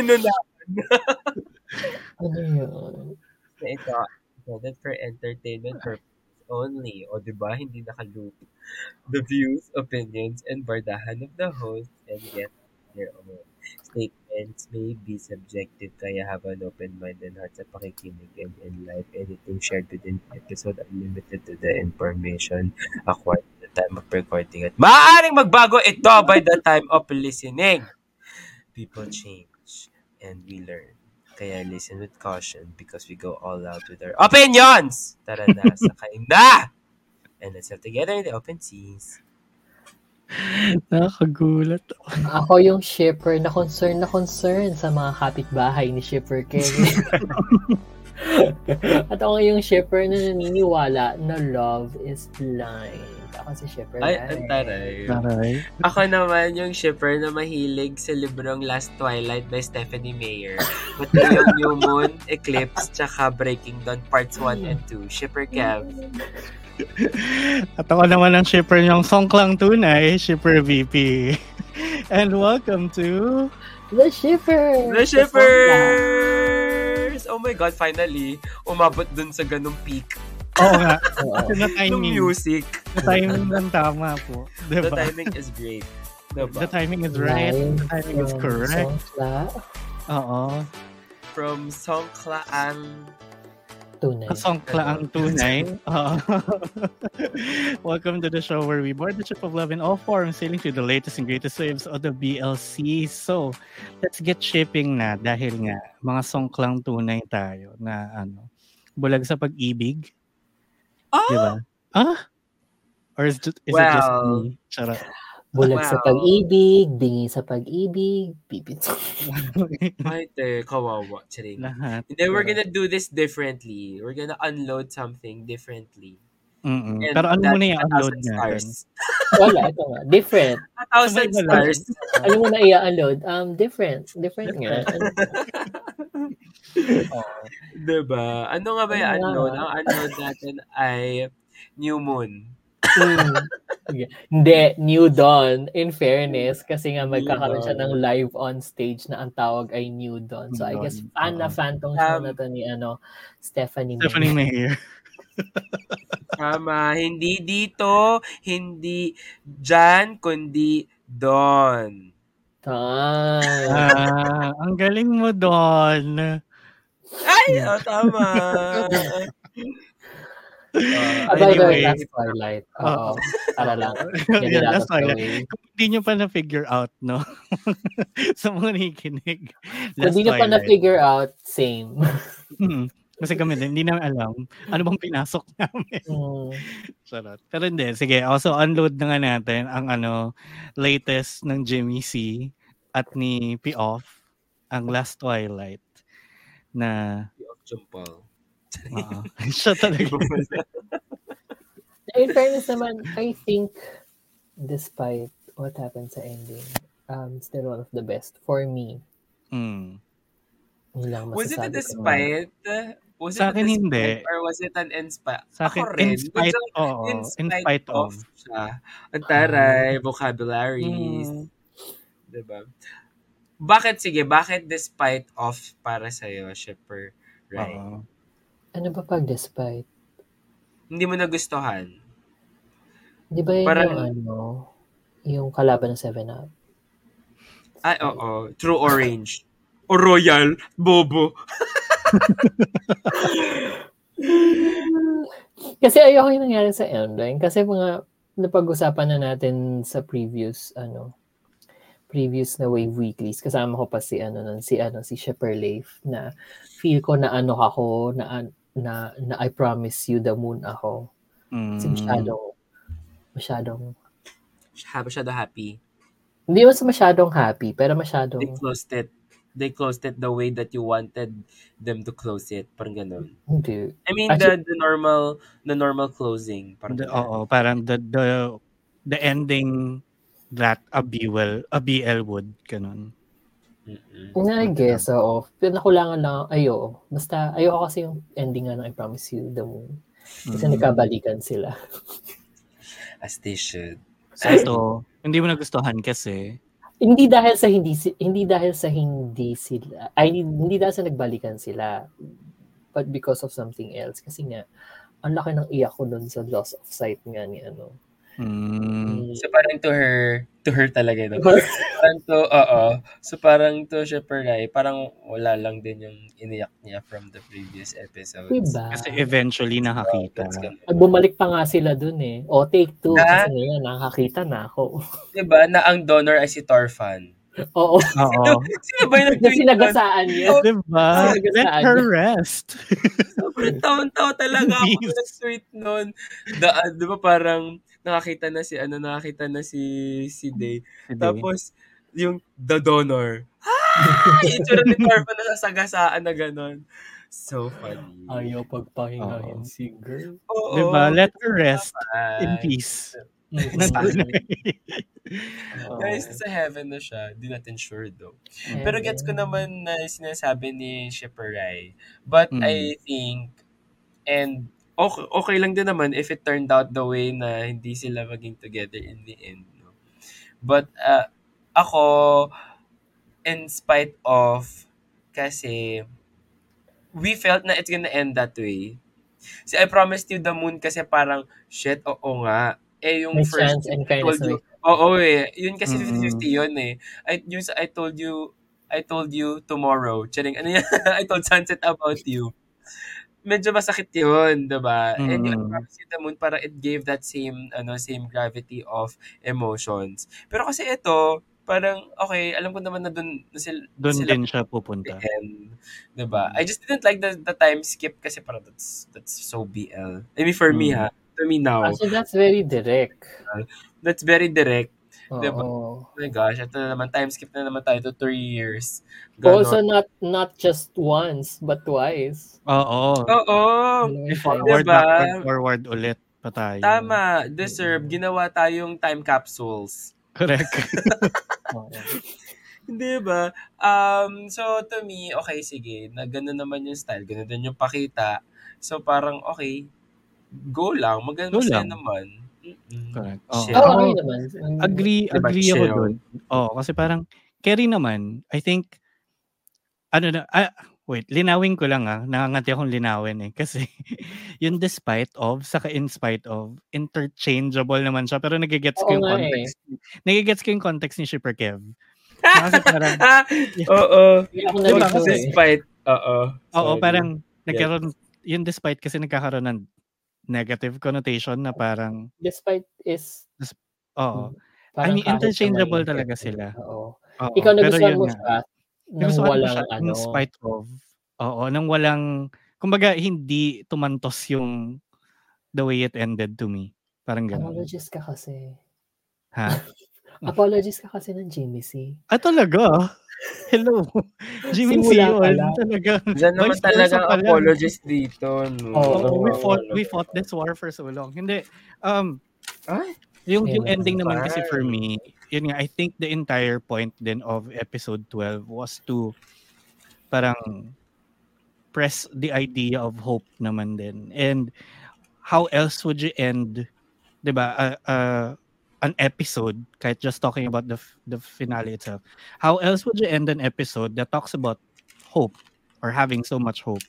Inunahan. Ano yun? na ito, intended for entertainment purposes only. O, di ba? Hindi nakalup. The views, opinions, and bardahan of the host and guests their own. Statements may be subjective kaya have an open mind and heart sa pakikinig and in life anything shared within the episode are limited to the information acquired at the time of recording at maaaring magbago ito by the time of listening. People change and we learn. Kaya listen with caution because we go all out with our opinions! Tara na, sakay na! And let's have together in the open seas. Nakakagulat. Ako yung shipper na concern na concern sa mga kapitbahay ni Shipper Kevin. At ako yung shipper na naniniwala na love is blind. Ako si shipper Ay, na ang taray. Taray. Ako naman yung shipper na mahilig sa librong Last Twilight by Stephanie Meyer. Pati yung New Moon, Eclipse, tsaka Breaking Dawn Parts 1 and 2. Shipper Kev. At ako naman ang shipper niyong songklang tunay, shipper VP. And welcome to... The shipper! The Shippers! Oh my God, finally, umabot dun sa ganung peak Oo nga, Oo. kasi na ng timing. music. The timing lang tama po. The Diba? timing is great. Diba? The timing is right. The timing is correct. Oo. From Songklaan tunay. Songkla ang tunay. Oo. Welcome to the show where we board the ship of love in all forms, sailing through the latest and greatest waves of the BLC. So, let's get shipping na dahil nga mga songklang tunay tayo na ano, bulag sa pag-ibig. Ah! Di ba? Ah? Or is, it- is it just me? Charot. Bulag sa Wow. pag-ibig, bingi sa pag-ibig, pipit sa... Ay, te, kawawa. Charing. Lahat. And then we're gonna do this differently. We're gonna unload something differently. Mm-mm. And Pero ano muna yung a upload thousand natin? stars. Wala, ito nga. Different. A thousand stars. Ano mo na i-upload? Um, different. Different nga. Diba? Ano nga ba yung Ano nga? unload? Ang unload natin ay New Moon. Hmm. Sige. Hindi, New Dawn. In fairness, kasi nga New magkakaroon siya Dawn. ng live on stage na ang tawag ay New Dawn. So I guess fan na Oo. fan tong show Um, na to ni ano, Stephanie May. Stephanie Mayer. Tama. Hindi dito, hindi dyan, kundi doon. Ah. Ah, ang galing mo doon. Ay, oh, tama. Uh, Ah, Anyway. last Twilight. Oo. Para lang. Out that's way. Kung hindi nyo pa na-figure out, no? sa mga nakikinig. Kung di nyo pa na-figure out, same. Hmm. Kasi kami din, hindi namin alam ano bang pinasok namin. Hmm. Charot. Pero hindi, sige. Also, unload na nga natin ang ano, latest ng Jimmy C at ni P. Off, ang Last Twilight na of Jumpal. oo. siya talaga. In fairness naman, I think despite what happened sa ending, um, still one of the best for me. Mm. Was it a despite? Was Sa it akin, despite hindi. Or was it an inspire? Sa akin, Ako rin. in spite, oo, in in spite of. siya. Ang taray, vocabularies. Mm. Diba? Bakit, sige, bakit despite of para sa'yo, shipper? Right. Oo. Ano ba pag despite? Hindi mo nagustuhan. Di ba yun Parang- yung ano, yung kalaban ng 7-Up? Ay, oo. True orange. O royal. Bobo. Kasi ayoko yung nangyari sa ending. Kasi mga napag-usapan na natin sa previous, ano, previous na Wave Weeklies. Kasama ko pa si, ano, nun, si, ano, si Shepard Leif na feel ko na ano ako, na, na, na I promise you the moon ako. Kasi Mm. masyadong, masyadong, Masyado happy. hindi mas masyadong happy, pero masyadong, They closed it. They closed it the way that you wanted them to close it. Parang ganun. hindi. I mean, Actually- the, the normal the normal closing. Parang The, oo, parang the, the, the ending that a BL, a BL would, ganun. Mm-mm. Na, I guess, oo. Pero nakulangan lang, ayo. Basta, ayoko kasi yung ending nga ng I promise you the moon. Kasi Mm. nagkabalikan sila. As they should. So, ito, hindi mo nagustuhan kasi, hindi dahil sa hindi hindi dahil sa hindi sila ay hindi, hindi dahil sa nagbalikan sila but because of something else kasi nga ang laki ng iyak ko doon sa loss of sight nga ni ano Mm. ni- So parang to her, to her talaga. No? parang to, oo. So parang to Shipper Rai, parang wala lang din yung iniyak niya from the previous episodes. diba? Kasi eventually nakakita. Ganun. At bumalik pa nga sila dun eh. O, take two. Na? Kasi ngayon, nakakita na ako. Diba, na ang donor ay si Torfan. Oo. Oo. Sino ba yung Na nag-tweet nun? sinagasaan niya. diba? Talaga Let her rest. Sobrang taon-taon talaga ako nag-tweet nun. Da, ah, di ba parang nakakita na si ano nakakita na si si Day. Tapos yung the donor. Hi! Itsura ni Torfan na sasagasaan na ganon. So funny. Ayaw pagpahingahin Oo. si girl. Oo. Diba? Let her rest Ay. in peace. Guys, sa heaven na siya. Di natin sure though. And Pero gets ko naman na sinasabi ni Shipper Rai. But Mm. I think, and okay, okay lang din naman if it turned out the way na hindi sila maging together in the end. No? But uh, ako, in spite of, kasi we felt na it's gonna end that way. Si I Promised You the Moon kasi parang, shit, oo nga. Eh, yung May first chance and I kindness told you, Oo eh. Yun kasi Mm. 50-50 yun eh. I, yung I told you, I told you tomorrow. Charing, ano yan? I told Sunset about you. Medyo masakit yun, diba? And yung I Mm. Promise You the Moon, para it gave that same, ano, same gravity of emotions. Pero kasi ito, parang, okay, alam ko naman na dun, na sila, Doon sila din siya pupunta. end. Diba? I just didn't like the, the time skip kasi parang that's, that's so BL. I mean, for me Mm. ha, to me now, Actually, that's very direct. that's very direct. Oo. Diba? Oh my gosh, ito na naman, time skip na naman tayo to three years. Ganon. Also, not not just once, but twice. Oo. Oo. Forward, Diba? backward, forward ulit pa tayo. Tama. Deserve. Ginawa tayong time capsules. Correct. Hindi ba? Um, so, to me, okay, sige. Na ganun naman yung style. Ganun din yung pakita. So, parang, okay. Go lang. Maganda Go lang. naman. Mm-mm. Correct. Oo. Chill. Oo, Ako, okay naman. agree, Diba, agree ako doon. Oo, kasi parang, Kerry naman, I think, ano na, ah, wait, linawin ko lang ah, nangangati akong linawin eh. Kasi, yung despite of, saka in spite of, interchangeable naman siya. Pero nagigets ko Oo yung nga eh. context. Nagigets ko yung context ni Shipper Kev. Kasi parang, Oo. Hindi ako Diba, kasi eh. Despite, oo. oo, parang, nagkaroon, yung despite kasi nagkakaroon ng negative connotation na parang, Despite is... oo. I parang mean, na interchangeable talaga sila. Oo. Oo, Ikaw pero nagustuhan yun mo siya nang walang siya ano. in spite of, oo, nang walang, kumbaga, hindi tumantos yung the way it ended to me. Parang gano'n. Apologies ka kasi. Ha? Apologies ka kasi ng Jimmy C. Ah, talaga? Hello. Jimmy Simula yun. lang. Talaga. Diyan naman talaga ang pala. apologies dito. No? Oo. Oo, we fought we fought this war for so long. Hindi um Ay, yung yung ending naman kasi for me, yun nga I think the entire point then of episode 12 was to parang press the idea of hope naman din. And how else would you end 'di ba uh, uh, an episode kahit just talking about the the finale itself. How else would you end an episode that talks about hope or having so much hope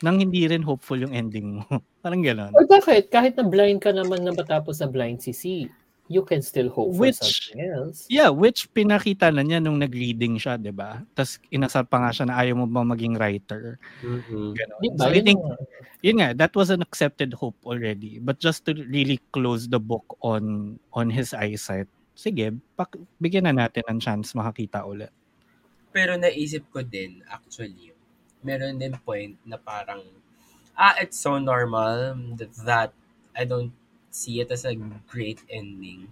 nang hindi rin hopeful yung ending mo. Parang gano'n. Or bakit? Kahit na blind ka naman na matapos na blind si C, you can still hope for Which- something else. Yeah, which pinakita na niya nung nag-reading siya, 'di ba? Tapos inasal pa nga siya na ayaw mo ba maging writer. mm-mm. Ganon. Di ba? So I Yun think yun nga, that was an accepted hope already. But just to really close the book on on his eyesight, sige, pak, bigyan na natin ng chance makakita ulit. Pero naisip ko din, actually, meron din point na parang, ah, it's so normal that, that I don't see it as a great ending.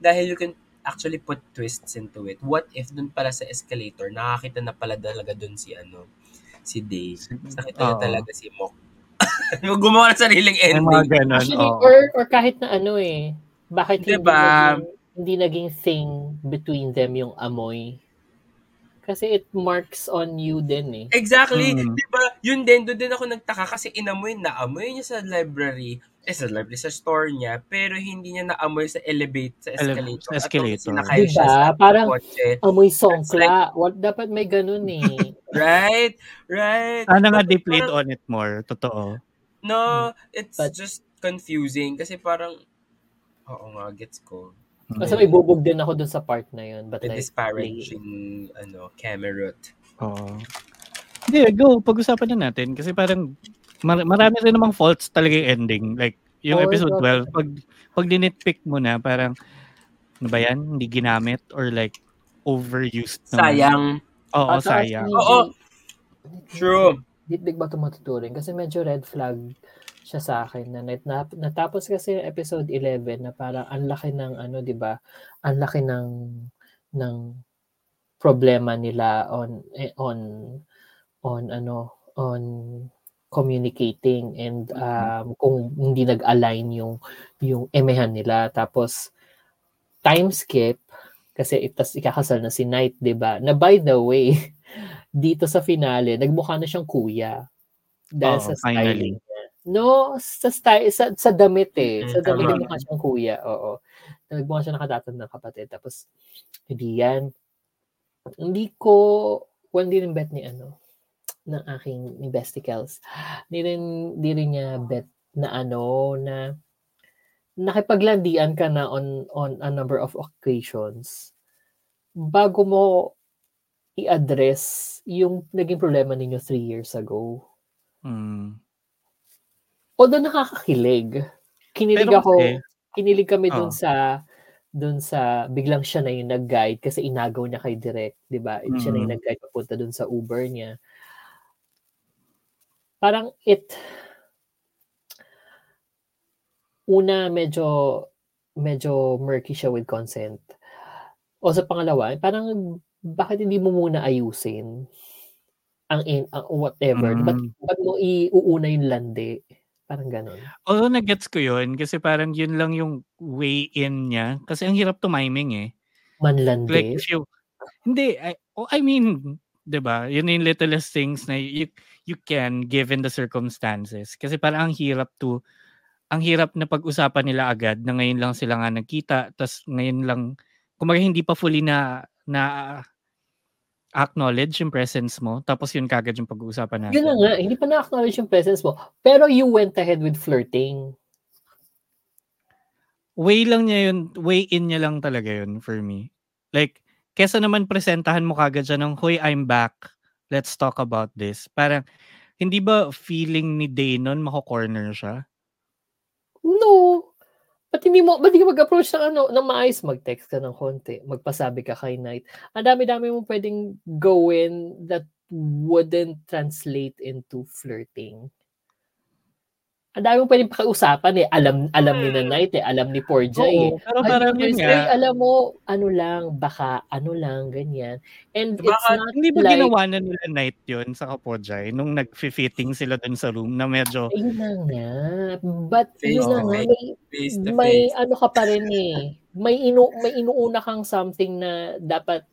Dahil you can actually put twists into it. What if dun pala sa escalator, nakakita na pala talaga dun si ano, si Day. Nakita na talaga si Mok. Gumawa ng sariling May mga ending. ganon. Actually, or, or kahit na ano eh, bakit hindi Diba? naging, hindi naging thing between them yung amoy? Kasi it marks on you din eh. Exactly. Mm. Di ba? Yun din, doon din ako nagtaka kasi inamoy na amoy niya sa library. Eh, sa lovely sa store niya, pero hindi niya naamoy sa elevate, sa escalator. sa escalator. At Diba? sa Parang kotse. amoy songkla. What, dapat may ganun eh. Right? Right? Sana nga they played on it more. Totoo. No, it's But- just confusing kasi parang, oo nga, gets ko. Kasi may bubog din ako dun sa part na yun. But With like, disparaging, ano, Camerot. Oo. Hindi, go. Pag-usapan na natin. Kasi parang mar- marami rin namang faults talaga yung ending. Like, yung Oo, episode grabe. 12, pag, pag dinitpick mo na, parang, ano ba yan? Hindi ginamit? Or like, overused naman. Sayang. Oo, saka sayang. Oo. True. Ditbig ba ito matuturing? Kasi medyo red flag siya sa akin na net na, natapos kasi yung episode 11 na parang ang laki ng ano 'di ba ang laki ng ng problema nila on eh, on on ano on communicating and um, kung hindi nag-align yung yung emehan nila tapos time skip kasi itas ikakasal na si Knight 'di ba na by the way dito sa finale nagmukha na siyang kuya dahil Oo, sa finally. styling niya. No, sa style sa, sa damit eh. Mm, Sa damit nagmukha siyang kuya. Oo. Nagmukha siya nakatatanda ng kapatid. Tapos hindi yan. Hindi ko well, hindi rin bet ni ano ng aking ni Besticles. Hindi rin, hindi rin niya bet na ano na nakipaglandian ka na on on a number of occasions bago mo i-address yung naging problema ninyo three years ago. Mm. Although nakakakilig. Kinilig Pero ako, kasi- kinilig kami dun Oo. sa dun sa biglang siya na yung nag-guide kasi inagaw niya kay Direk, 'di ba? Siya na yung Mhm. nag-guide papunta dun sa Uber niya. Parang it una medyo medyo murky siya with consent. O sa pangalawa, parang bakit hindi mo muna ayusin ang in ang whatever? Mm. Ba't, ba't mo iuuna yung landi? Parang ganon. Although nag-gets ko yun, kasi parang yun lang yung way in niya. Kasi ang hirap tumiming eh. Like, Manlandi? if you, hindi, I, oh, I mean, 'di ba? Yun yung littlest things na you you can given the circumstances. Kasi parang ang hirap to ang hirap na pag-usapan nila agad na ngayon lang sila nga nagkita, tas ngayon lang kumaga hindi pa fully na na acknowledge yung presence mo, tapos yun kagad yung pag-uusapan natin. Yun na nga, hindi pa na-acknowledge yung presence mo. Pero you went ahead with flirting. way lang niya yun, way in niya lang talaga yun for me. Like, kesa naman presentahan mo kagad siya ng, Hoy, I'm back. Let's talk about this. Parang, hindi ba feeling ni Danon mako-corner siya? No. Ba't hindi mo, ba't hindi mag-approach ng ano, ng maayos? Mag-text ka ng konti. Magpasabi ka kay Knight. Ang dami-dami mo pwedeng gawin that wouldn't translate into flirting. Ang dami pwedeng pakiusapan eh. Alam, alam ni na Knight eh. Alam ni Porja eh. Oo, pero Ay, parang yun Ay, nga, alam mo, ano lang, baka, ano lang, ganyan. And Baka it's not hindi ba like, ginawa na nila night yun sa Kapojay nung nag-fitting sila dun sa room na medyo, ayun na nga. But, Face yun na nga, may, Face may ano ka pa rin eh. May inu may inuuna kang something na dapat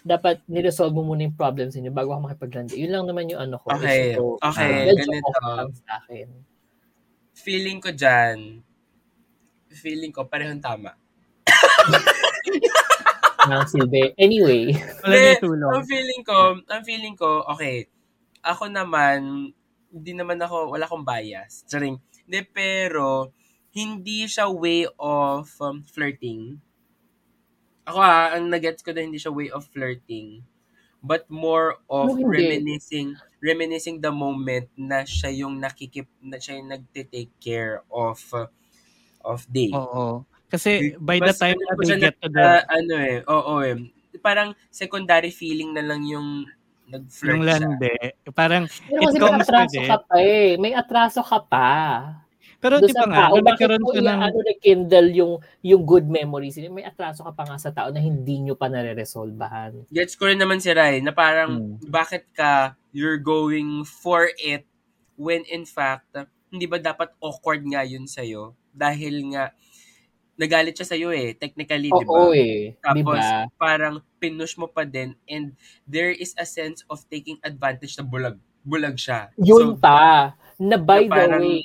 dapat niresolve mo muna yung problems niyo bago ka makipaglandi. Yun lang naman yung ano ko. Okay, ko. okay, Medyo ganito. sa akin. Feeling ko dyan, feeling ko parehong tama. Ng silbi. Anyway, wala tulong. Ang feeling ko, ang feeling ko, okay, ako naman, hindi naman ako, wala akong bias. Charing. Hindi, pero, hindi siya way of um, flirting. Ako ha, ang nagets ko na hindi siya way of flirting. But more of No, hindi. Reminiscing the moment na siya yung nakikip na siya yung nagte-take care of uh, of day. Oo. Kasi by the Mas time ano that ko they siya get na- to the ah, ano eh, oo eh. Parang secondary feeling na lang yung nag-flirt yung siya. lande, parang pero It kasi may comes with atraso it. ka pa eh. May atraso ka pa. Pero di ba nga, tao, nagkaroon ka ng ano na kindle yung, yung good memories? May atraso ka pa nga sa tao na hindi nyo pa nare-resolvahan. Gets ko rin naman si Rai na parang Hmm. bakit ka you're going for it when in fact hindi ba dapat awkward nga yun sa'yo? Dahil nga nagalit siya sa'yo eh, technically, di ba? Oo eh. Tapos ba? parang pinush mo pa din and there is a sense of taking advantage na bulag bulag siya. Yun So, pa. Na by na the way,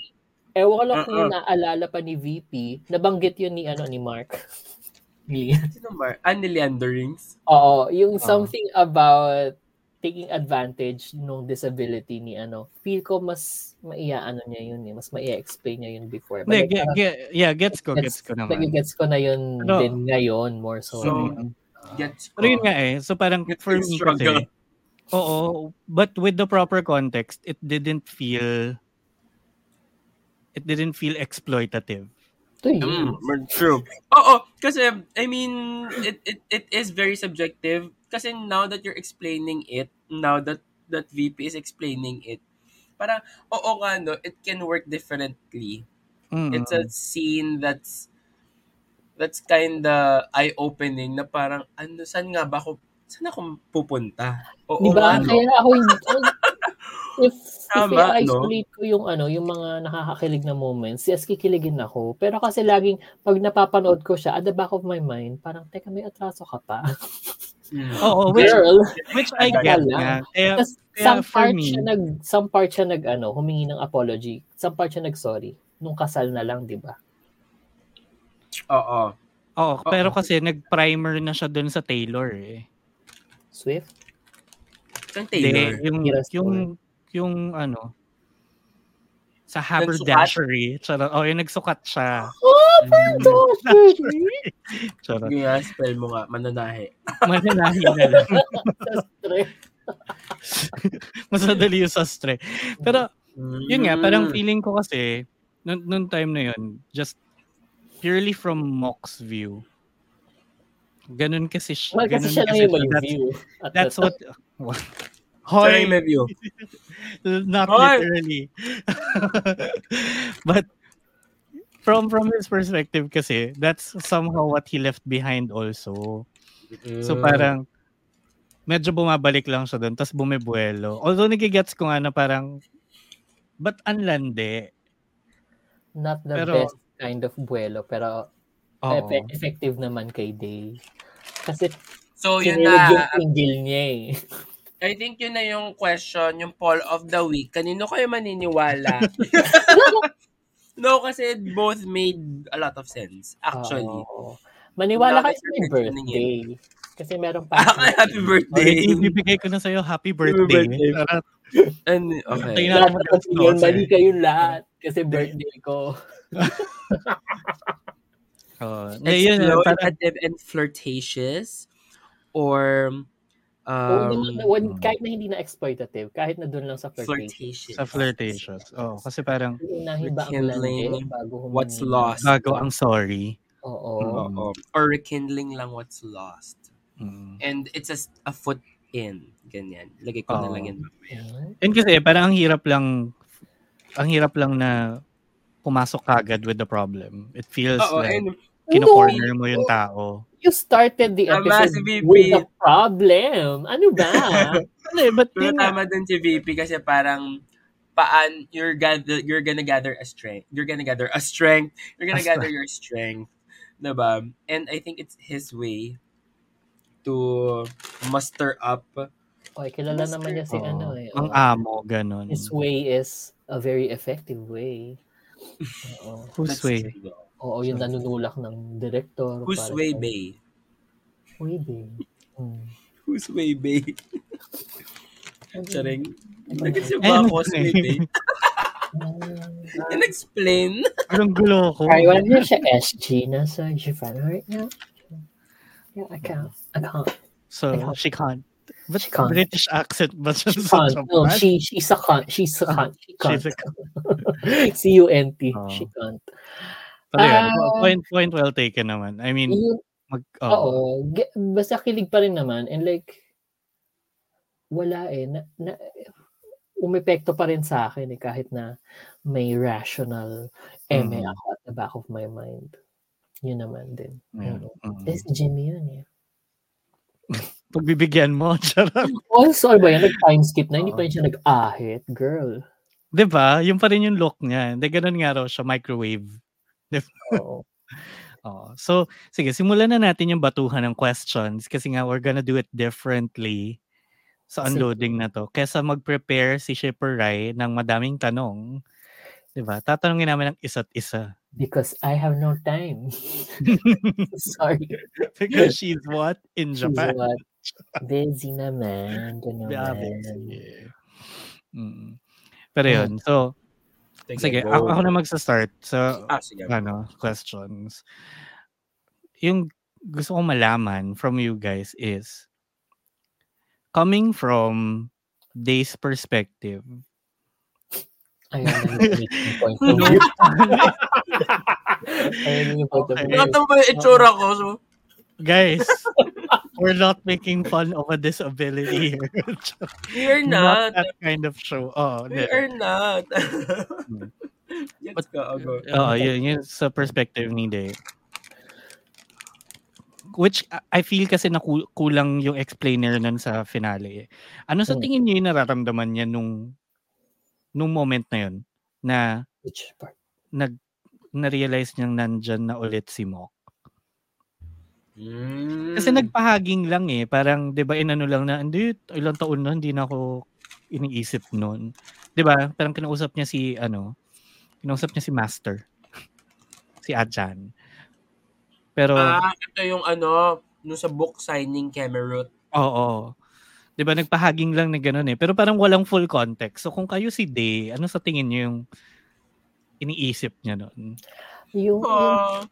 Ewan ko lang kung Oo. naalala pa ni VP, nabanggit yun ni, ano, ni Mark. Ni- Sino Mar? Ah, ni Leanderings? Oo, yung Oo. something about taking advantage nung disability ni ano, feel ko mas maiaano niya yun eh, mas maia-explain niya yun before. But like, ge- parang ge- yeah, gets ko, gets- gets ko naman. nagigets ko na yun Ano? din ngayon more so. So, Mm. Gets ko. Pero yun nga eh, so parang Gets for me struggle. kasi, oo, but with the proper context, it didn't feel, it didn't feel exploitative. Mm, true. Oo, kasi I mean, it, it it is very subjective kasi now that you're explaining it, now that that VP is explaining it, parang oo nga no, it can work differently. Mm. It's a scene that's that's kinda eye-opening na parang ano saan nga ba ako saan ako pupunta? Oo Di ba? nga no. Kaya ako yung, if, if Tama, i-isolate ko yung ano, yung mga nakakakilig na moments, yes, kikiligin ako. Pero kasi laging, pag napapanood ko siya, at the back of my mind, parang, teka, may atraso ka pa. Mm. Oo, which, Girl, which I get nga. Kaya, kaya some part me- siya nag, some part siya nag, ano, humingi ng apology. Some part siya nag, sorry. Nung kasal na lang, di ba? Oo. oo, pero kasi nag-primer na siya dun sa Taylor eh. Swift? Hindi, Taylor? yung, Yes, yung, yung ano, sa haberdashery. Charot. Oh, yung nagsukat siya. Oh, Mm. Charot. Sige nga, spell mo nga, mananahe. Mananahi na lang. Sa stress. Mas madali yung sastre. Pero, yun nga, parang Mm. feeling ko kasi, nung, nung time na yun, just purely from Mock's view, ganun kasi, siya- Well, kasi ganun siya lang yung may that's, view. At that's the what, what? Hoy, may view. Not Hoy! literally. But, from from his perspective kasi, that's somehow what he left behind also. So Mm. parang, medyo bumabalik lang siya doon, tapos bumibuelo. Although nagigets ko nga na parang, but anlande? Not the Pero- best kind of buwelo, pero efe- effective naman kay Day. Kasi So, yun kinilig yung na. angle niya eh. I think yun na yung question, yung poll of the week. Kanino kayo maniniwala? no, kasi both made a lot of sense, actually. Oo. Maniwala Wala kayo sa may birthday. Kasi meron pa. Ah, happy birthday. Okay, ibibigay ko na sa'yo, happy birthday. birthday. Charot. And, Tayo okay. na Lahat mag- ng opinion, mali kayong lahat. Kasi birthday ko. Oh, na yun, parang, and flirtatious or um, naman, when- kahit na hindi na exploitative, kahit na doon lang sa flirtation. flirtatious. sa flirtatious. Oh, kasi parang, Unahin ba ang landi bago humingi? what's lost. bago ang sorry. Oo. Oo. Or rekindling lang what's lost. Mm. And it's a, a foot in. Ganyan. Lagay ko na Oo. lang yan. And kasi parang ang hirap lang ang hirap lang na pumasok kagad with the problem. It feels Oo, like and kino-corner mo yung tao. You started the Tama, episode si VP. with a problem. Ano ba? Ano eh, but Pero yun tama din si VP kasi parang paan you're gather you're gonna gather a strength. You're gonna gather a strength. You're gonna A gather your strength. Diba? And I think it's his way to muster up. Oy, kilala naman niya si Oo. ano eh. ang Oo. amo, ganun. His way is a very effective way. Oo. Whose way? true. Oo, yung nanunulak ng director. Whose para way, sa- Bay? Way, bay. Hmm. Whose way, Bay? Charing. Nag-isip Eh, ba ako sa? Bay? Ah, In-explain? Parang gulo ko. Ay, wala niya siya SG na sa Japan right now. Yeah, I can't. I can't. So, Ikaw. she can't. But She can't. British accent ba siya She sa can't. No, Japan? she, she's a cunt. She's a cunt. She can't. She's a- C-U-N-T. Oh. She can't. Pero yun, Ah. point, point well taken naman. I mean, Yun, mag, Oo. oh, Ge- Basta kilig pa rin naman. And like, wala eh. Na, na, umepekto pa rin sa akin eh, kahit na may rational eme Mhm. ako at the back of my mind. Yun naman din. yeah. Mm. Mm. This Jimmy yun eh. Pagbibigyan mo, charot. Also, ba yan? Nag-time skip na. Hindi Oo. pa rin siya nag-ahit. Girl. 'Di ba? Yung pa rin yung look niya. Hindi, ganun nga raw siya, microwave. Oo. Oh, so, sige, simulan na natin yung batuhan ng questions kasi nga we're gonna do it differently sa unloading na to. Kesa mag-prepare si Shipper Rai ng madaming tanong, Diba? Tatanungin namin ang isa't isa. Because I have no time. Sorry. Because she's what? In She's Japan. what? Busy naman. Ganun Yeah, busy. Mm. Pero yun, so, sige, go. ako, ako na magsa-start sa Ah, sige. ano, questions. Yung gusto kong malaman from you guys is, coming from Day's perspective, Ayun yung point. Ayun yung point mo ba yung itsura ko? So, guys, we're not making fun of a disability here. we're not not. that kind of show. Oh, We are not. Gets ka, Ago. Oo, yun, yun sa perspective ni Day. Which I feel kasi na ku- kulang yung explainer nun sa finale. eh. Ano sa Hmm. tingin niyo yung nararamdaman niya nung nung moment na yun na Which part? nag na-realize niyang nandyan na ulit si Mok? Mm. Kasi nagpahaging lang eh. Parang, di ba, inano lang na, hindi, ilang taon na, hindi na ako iniisip nun. Di ba? Parang kinausap niya si, ano, kinausap niya si Master. si Ajan. Pero, Ah, ito yung ano, nung sa book signing Camerot. oo. Di ba, nagpahaging lang na gano'n eh. Pero parang walang full context. So, kung kayo si Day, ano sa tingin niyo yung iniisip niya nun? Yung, yung Ah,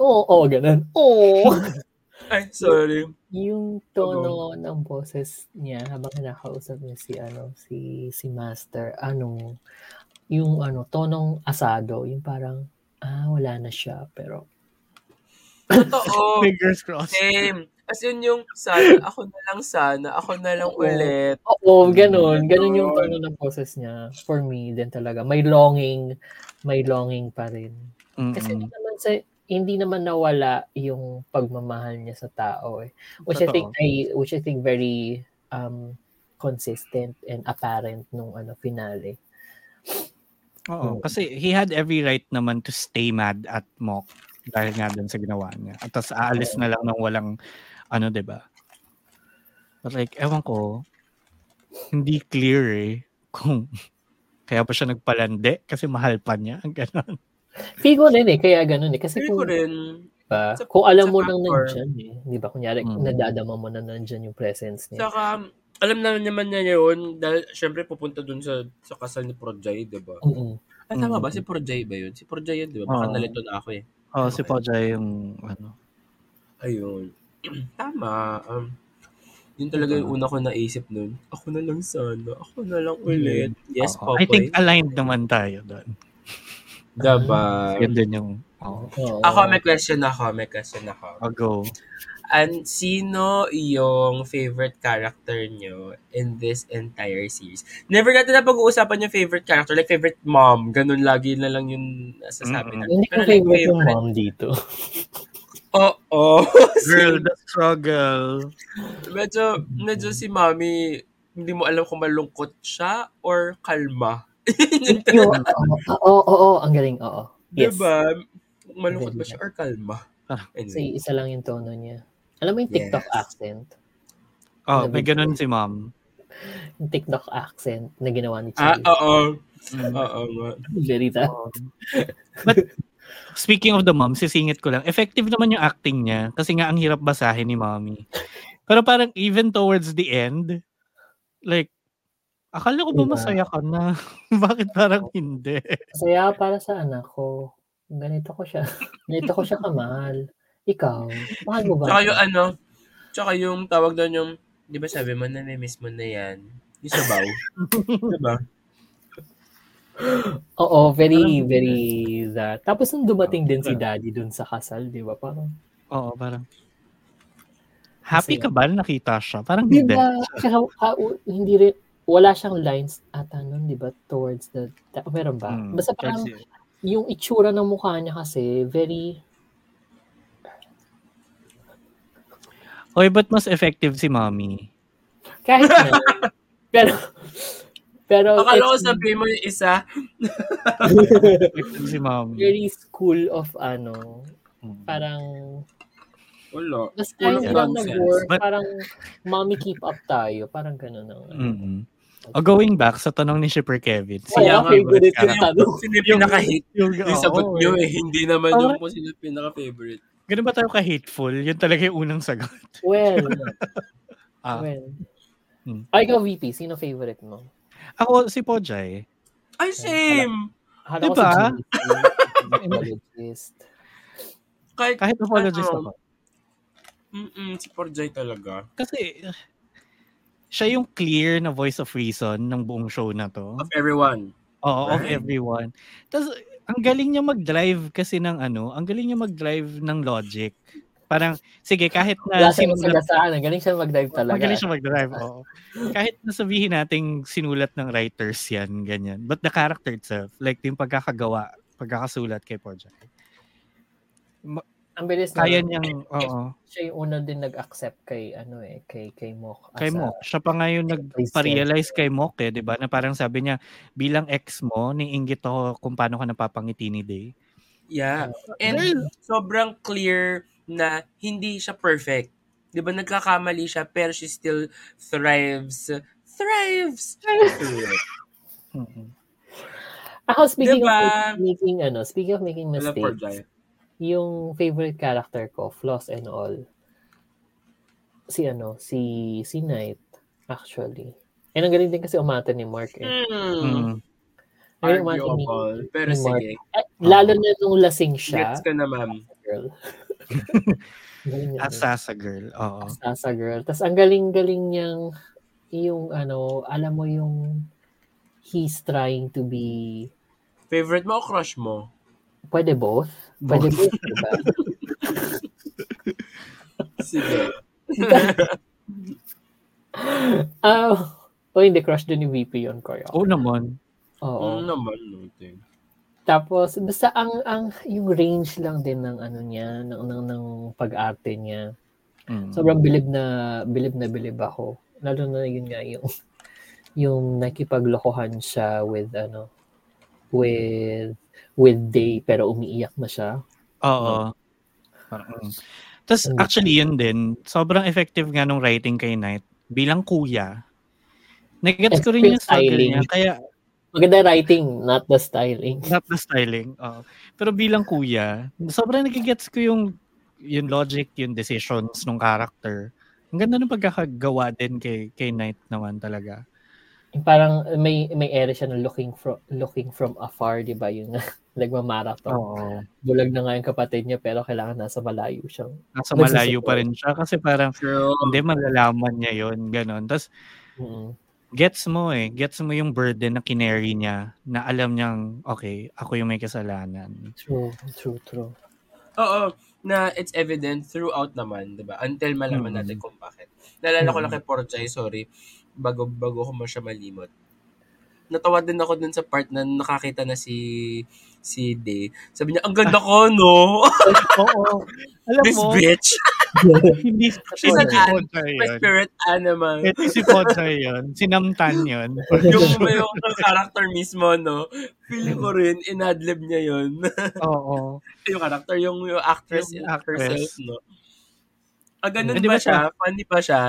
Oo, oh, ganun. Oo. ay, sorry. yung tono ng boses niya habang nakausap niya si ano si si Master ano yung ano tonong asado yung parang ah wala na siya pero Totoo. Fingers crossed. Same. As in yung sana, ako na lang sana, ako na lang Oo. ulit. oo ganun ganun yung tono ng boses niya for me din talaga may longing may longing pa rin kasi Mm-mm. naman sa hindi naman nawala yung pagmamahal niya sa tao eh. Which I Totoo. think I which I think very um consistent and apparent nung ano finale. Oo, Mm. kasi he had every right naman to stay mad at Mok dahil nga dun sa ginawa niya. At tapos aalis na lang ng walang, ano, 'di ba But like, ewan ko, hindi clear eh kung kaya pa siya nagpalande kasi mahal pa niya. Ganon. Feel ko rin eh, kaya ganun eh. Kasi Feel ko kung, rin. ba, Sa- kung alam sa mo nang nandyan eh. Di ba? Kunyari, Mm. nadadama mo na nandyan yung presence niya. Saka, alam na naman niya yun, dahil syempre pupunta dun sa sa kasal ni Projay, di ba? Mm-mm. Ah, tama Mm. ba? Si Projay ba yun? Si Projay yun, di ba? Baka Oo. nalito na ako eh. Oh, si Okay. Poja yung, ano, Ayun. Tama. Um, yun talaga yung una ko naisip nun. Ako na lang sana. Ako na lang ulit. Yes, oo. Popoy. I think aligned naman tayo doon. Diba? Yun din yung, oh. Ako, may question ako. May question ako. I'll go. And sino yung favorite character nyo in this entire series? Never natin na pag-uusapan yung favorite character, like favorite mom. Ganun lagi na lang yung nasasabi Mm-mm. natin. Hindi ko Pero like favorite yung mom dito. Oo. Girl, the struggle. medyo, medyo si mami, hindi mo alam kung malungkot siya or kalma. Oo, oo, oo, ang galing, oo. Yes. Diba? Malungkot ba Galing siya or kalma? Ah. Anyway. isa lang yung tono niya. Alam mo yung TikTok Yes. accent? Oh, may ganun si mom. Yung TikTok accent na ginawa ni Ah, Chase. oo. Mm. Oo. Very that. But speaking of the mom, sisingit ko lang. Effective naman yung acting niya kasi nga ang hirap basahin ni mommy. Pero parang even towards the end, like, akala ko ba Diba? masaya ka na? Bakit parang hindi? Masaya para sa anak ko. Ganito ko siya. Ganito ko siya kamahal. Ikaw, mahal mo ba? Tsaka yung ano, tsaka yung tawag doon yung, di ba sabi mo na miss mo na yan? Yung sabaw. diba? Oo, very, very that. Tapos nung dumating din si daddy dun sa kasal, di ba? Parang, Oo, parang, happy Masaya. ka ba na nakita siya? Parang di hindi. ba? Ah, w- hindi rin, wala siyang lines ata nun, di ba? Towards the, ta- meron ba? Mm, Basta parang, kasi- yung itsura ng mukha niya kasi, very, Oy, ba't mas effective si mommy? kahit na, pero, pero, Akala ko sabihin mo yung isa. Effective si mommy. very school of, ano, Mm. parang, Wala. of hindi lang nag-work, But- parang, mommy keep up tayo, parang gano'n ang, ano. O going back sa tanong ni Shipper Kevin. Kaya nga, nga, favorite yung tanong. Sino yung pinaka-hit? Yung, Yung sagot oo, nyo eh. hindi naman yung kung sino yung pinaka-favorite. Ganun ba tayo ka-hateful? Yun talaga yung unang sagot. Well, Ah, well. Hmm. Ay, ikaw, VP, sino favorite mo? Ako, si Pojay. Ay, same! Ko Diba? si Apologist. Kahit, Kahit apologist ano, ako. Mm-mm, si Porjay talaga. Kasi, siya yung clear na voice of reason ng buong show na to. Of everyone. Oo, of Right. everyone. Tapos, ang galing niya mag-drive kasi ng ano, ang galing niya mag-drive ng logic. Parang, sige, kahit Wala na siya sinulat. Ang galing siya mag-dive talaga. magaling siya mag-drive, oo. Kahit nasabihin nating sinulat ng writers yan, ganyan. But the character itself, like yung pagkakagawa, pagkakasulat kay Porja. Ang bilis na. Kaya niyang, oo. Siya yung una din nag-accept kay, ano eh, kay, kay Mok. Kay a- Mok. Siya pa nga yung nagpa-realize kay Mok eh, di ba? Na parang sabi niya, bilang ex mo, niinggit ako kung paano ka napapangiti ni Day. Yeah. And sobrang clear na hindi siya perfect. 'Di ba nagkakamali siya pero she still thrives. Thrives. Mm-mm. Ako, speaking Diba? of making, ano, speaking of making mistakes. Yung favorite character ko, flaws and all, si ano, si si Knight, actually. And ang galing din kasi umata ni Mark eh. Hmm. Mm. Ang galing umata ni, Arguable. Pero ni Mark. sige. Eh, lalo na nung lasing siya, Gets ka na, ma'am. girl. Asasa girl, oo. Sasa girl. Tapos ang galing-galing niyang yung ano, alam mo yung he's trying to be Favorite mo o crush mo? Pwede both. Pwede both, diba? Sige. Ah, oh, hindi crush din ni VP yun, Koyo. Oo naman. Oo. Oo naman, no. thing. Tapos basta ang ang yung range lang din ng ano niya, ng ng, ng pag-arte niya. Mm. Sobrang bilib na bilib na bilib ako. Lalo na yun nga yung yung nakipaglokohan siya with ano with with Day pero umiiyak na siya. Oo. Parang, mm. Tapos Mm. actually yun din, sobrang effective nga nung writing kay Knight bilang kuya. Nagets ko rin yung struggle Styling. niya. Kaya, Maganda writing, not the styling. not the styling. oo. Pero bilang kuya, sobrang nagigets ko yung yung logic, yung decisions ng character. Ang ganda ng pagkakagawa din kay, kay Knight naman talaga. Parang may may ere siya na looking from looking from afar, 'di ba? Yung nagmamarathon. Oo. Bulag na nga yung kapatid niya pero kailangan nasa malayo siyang. Nasa malayo pa rin siya kasi parang True. hindi malalaman niya yon ganon. Tapos Mm. gets mo eh, gets mo yung burden na kinary niya na alam niyang, okay, ako yung may kasalanan. True, true, true. Oo, na it's evident throughout naman, 'di ba? Until malaman Mm. natin kung bakit. Naalala ko Mm. lang kay Porchay, sorry, bago bago ko mo siya malimot. Natawa din ako dun sa part na nakakita na si si Day. Sabi niya, ang ganda ko, no? Oo. Alam This mo, bitch. hindi She's an si an- Podsay My spirit animal. Hindi si Podsay yun. Sinamtan yun. yung, yung character mismo, no? Feeling ko rin, inadlib niya yun. Oo. yung character, yung, yung actress, Yung yung actress. herself, no? Ah, ganun Hindi ba ba siya? Funny pa siya?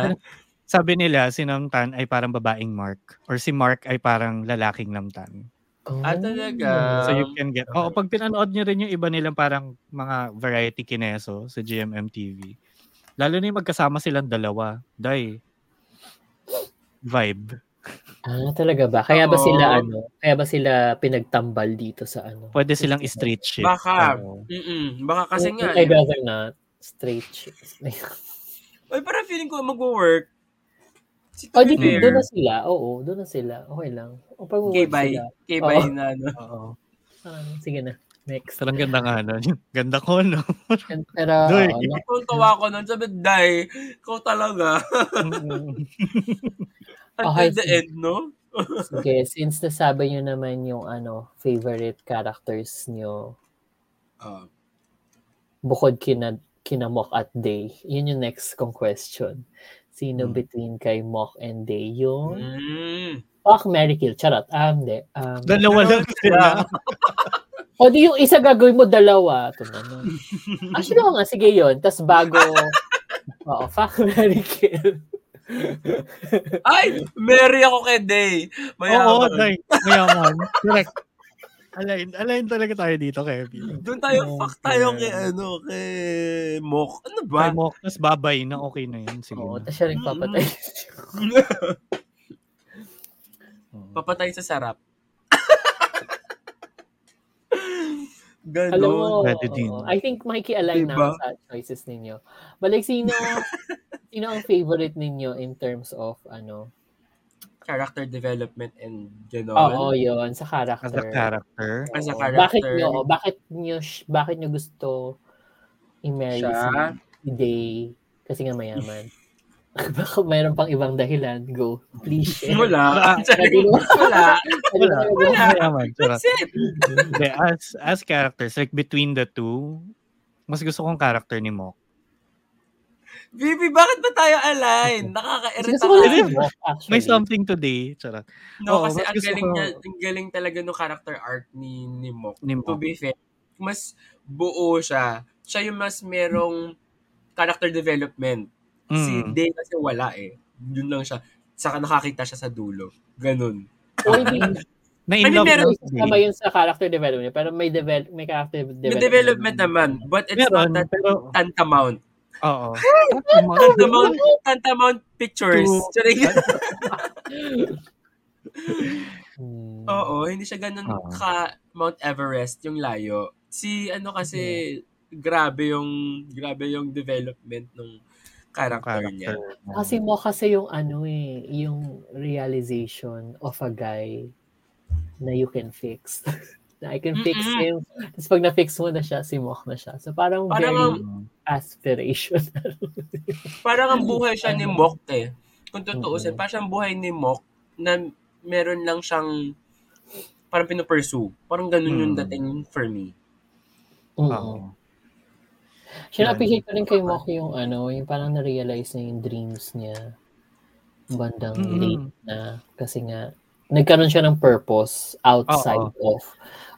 Sabi nila, si Namtan ay parang babaeng Mark. Or si Mark ay parang lalaking Namtan. Ah, talaga? So you can get... Oo, pag pinanood nyo rin yung iba nilang parang mga variety kineso sa GMM TV. Lalo na yung magkasama silang dalawa. Day. Vibe. Ah, talaga ba? Kaya ba Oo. sila ano? Kaya ba sila pinagtambal dito sa ano? Pwede silang straight ship. Baka. Oo. Mm-mm. Baka kasi nga. I'd eh. rather not. Straight chicks. Ay, parang feeling ko mag-work. Si oh, di, doon na sila. Oo, doon na sila. Okay lang. O pag Okay, work bye. sila. Okay, bye Oo. na, no? Oo. Ah, sige na. Next. Parang ganda nga no? Ganda ko, no? Pero, Doy. oo, na- Kung tawa ko nun, sabi, Day, ikaw talaga. Until Okay, the end, no? sige, since nasabi nyo naman yung ano, favorite characters nyo, Ah. bukod kina, kina Mok at Day, yun yung next kong question. Sino Hmm. between kay Mok and Day? Yung, Mm. fuck, Mary Kill. Charot. Um, de. Um, Dalawa lang sila. o di yung isa gagawin mo, dalawa. Naman. Actually, oo nga, sige yun. Tapos bago, oo, fuck, Mary Kill. Ay! Mary ako kay Day. Oo, Mayaman. Day. Mayaman. Correct. Align, align talaga tayo dito, Kevin. Doon tayo, Oh, fuck tayo kay ano, kay Mok. Ano ba? mo, tapos babay na okay na yun. Sige Oo, na. tapos siya rin papatay. Papatay sa sarap. Alam Ganon. mo, oo, I think makiki-align na Diba? ako sa choices ninyo. Balik, sino, sino ang favorite ninyo in terms of, ano, Character development and ganon. oo, yun, sa As character. a character. As a character. Bakit nyo, bakit nyo, bakit nyo gusto i-marry Siya? si Day? Kasi nga mayaman. Baka mayroon pang ibang dahilan. Go. Please share. Wala. Wala. Wala. Wala. That's it. As, as characters, like between the two, mas gusto kong character ni Mok. Bibi, bakit ba tayo align? Nakaka-irita ka. si. May something today. Charot. No, Oo, kasi ang galing ko- niya, ang galing talaga ng character arc ni, ni Mok. Ni To Mok. be fair, mas buo siya. Siya yung mas merong character development. Si Mm. Day kasi wala eh. Yun lang siya. Saka nakakita siya sa dulo. Ganun. O, hindi. Na I in mean, love meron- si Day. yun sa character development. Pero may, develop, may character development. May development naman. But it's Meron, not that pero- tantamount. Oo. Tantamount, tantamount pictures. Hmm. Oo, hindi siya ganun Oo. ka Mount Everest yung layo. Si ano kasi grabe yung grabe yung development ng character, niya. Kasi mo kasi yung ano eh, yung realization of a guy na you can fix. na I can fix Mm-mm. him. Tapos pag na-fix mo na siya, si Mok na siya. So parang, Parang very ang- aspirational. Parang ang buhay siya ni Mok eh. Kung tutuusin, Mhm. parang siyang buhay ni Mok na meron lang siyang parang pinupursue. Parang ganun yung Hmm. dating for me. Oo. Oo. Siya na-appreciate ko rin kay Mok yung ano, yung parang na-realize na yung dreams niya bandang Mm-mm. late na. Kasi nga, nagkaroon siya ng purpose outside of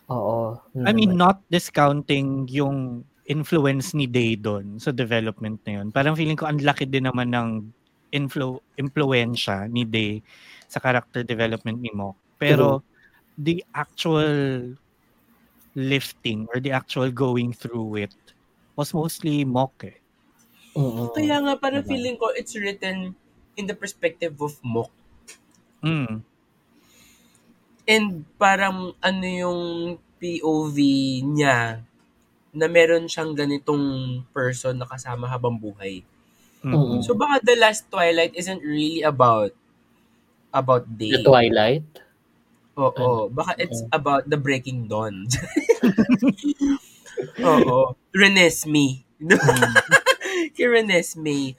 Oo. I mean, not discounting yung influence ni Day doon sa development na yun. Parang feeling ko ang laki din naman ng influ influensya ni Day sa character development ni Mo. Pero the actual lifting or the actual going through it was mostly Mok eh. Oo. Kaya nga parang Diba? feeling ko it's written in the perspective of Mok. Mm. And parang ano yung POV niya na meron siyang ganitong person na kasama habang buhay. Mm. Oo. So baka The Last Twilight isn't really about about day. The Twilight. Oo. Baka it's about the breaking dawn. Oo. Renesmee. Mm. Kay Renesmee.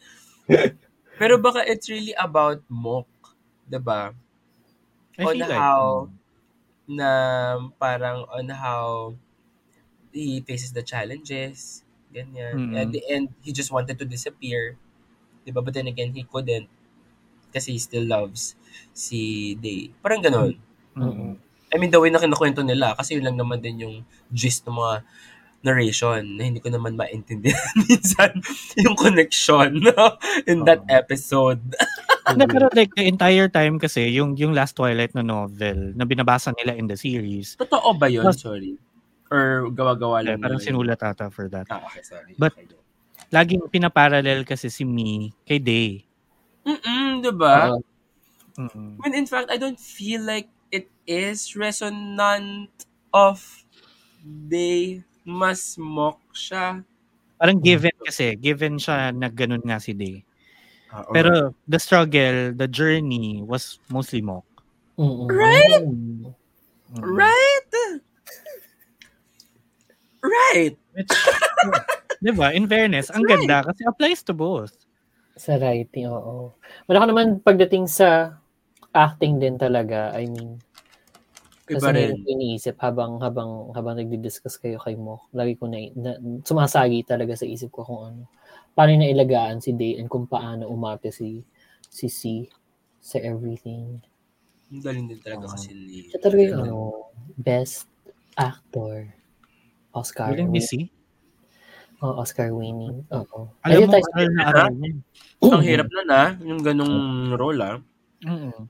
Pero baka it's really about Mok. 'di ba? I On feel like, how- mm. Na parang on how he faces the challenges, ganyan. Mm. At the end, he just wanted to disappear. Diba? But then again, he couldn't kasi he still loves si Day. Parang ganun. Mm. I mean, the way na kinukwento nila, kasi yun lang naman din yung gist ng mga narration na hindi ko naman maintindihan minsan yung connection no? in that Oo. episode. Hindi, pero like the entire time kasi yung yung last Twilight na novel na binabasa nila in the series, Totoo ba yun? Sorry. Or gawa-gawa lang parang nila yun? sinulat ata for that. Ah, okay, sorry. But- okay. Laging pinaparallel kasi si Me kay Day. Mm-mm, diba? Oo. Mm. When in fact, I don't feel like it is resonant of they mas mock siya. Parang given kasi, given siya na ganun nga si Day. Pero the struggle, the journey was mostly mock. Oo. Right? Mm. Right? Right. Which, di ba? In fairness, ang That's ganda kasi applies to both. Sa writing, oo. Wala ka naman pagdating sa acting din talaga, I mean, kasi Iba meron rin. ko iniisip habang habang habang nagdi-discuss kayo kay Mo. Lagi ko na, na sumasagi talaga sa isip ko kung ano. Paano na ilagaan si Day and kung paano umarte si si C sa everything. Ang galing din talaga Oo. kasi ni... Siya talaga yung ano, best actor Oscar. Galing ni C. Oh, Oscar winning. Oo. Alam Ayun mo, tayo aral na aral niya. Ang hirap na na, yung ganong role ah. Mm.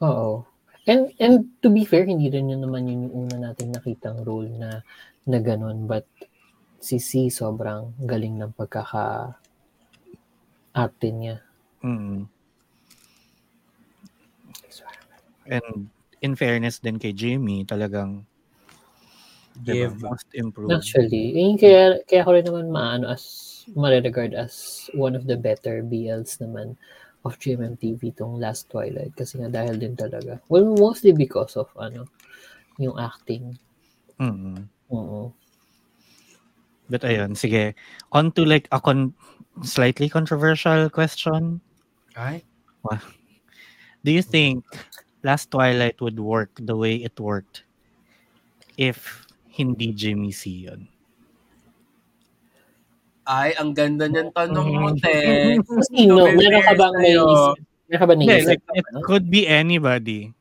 Oo. And and to be fair, hindi rin yun naman yun yung una nating nakitang role na na ganun. But si C sobrang galing ng pagkaka acting niya. Mm. And in fairness din kay Jamie, talagang diba, most improved. Actually, eh, kaya, kaya ko rin naman maano as mariregard as one of the better BLs naman of GMMTV tong last Twilight kasi nga dahil din talaga. Well, mostly because of ano, yung acting. Mm. Oo. But ayun, sige. On to like a con- slightly controversial question. Ay, Do you think Last Twilight would work the way it worked if hindi Jimmy C yun? ay, ang ganda niyan tanong mo, te. Sino? Meron ka bang may meron ka ba naisip? like, na it could be anybody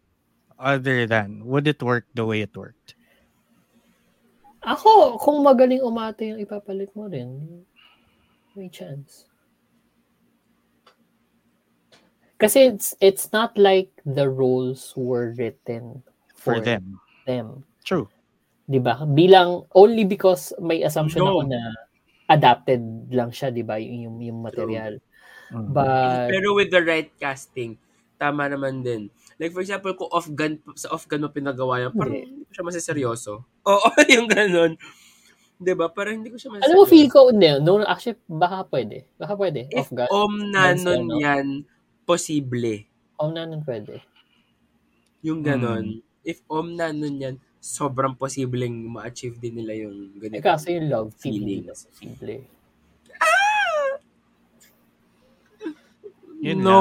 other than would it work the way it worked? Ako, kung magaling umate yung ipapalit mo rin, may chance. Kasi it's it's not like the roles were written For for, them. them. True. 'Di ba? Bilang only because may assumption No. ako na adapted lang siya, 'di ba? Yung yung, yung material. Mm. But Pero with the right casting, tama naman din. Like for example, kung off-gun, sa off-gun mo pinagawa yan, parang Hindi. siya masaseryoso. Oo, yung ganun. 'Di ba? Parang hindi ko siya masaseryoso. alam mo feel ko no, no actually baka pwede. Baka pwede If off om na nun ano? yan, posible. Oh, na nun pwede. Yung ganon. If om na nun yan, sobrang posibleng ma-achieve din nila yung Eh, ganito. kasi yung love hindi Feelings. posible. Yun no.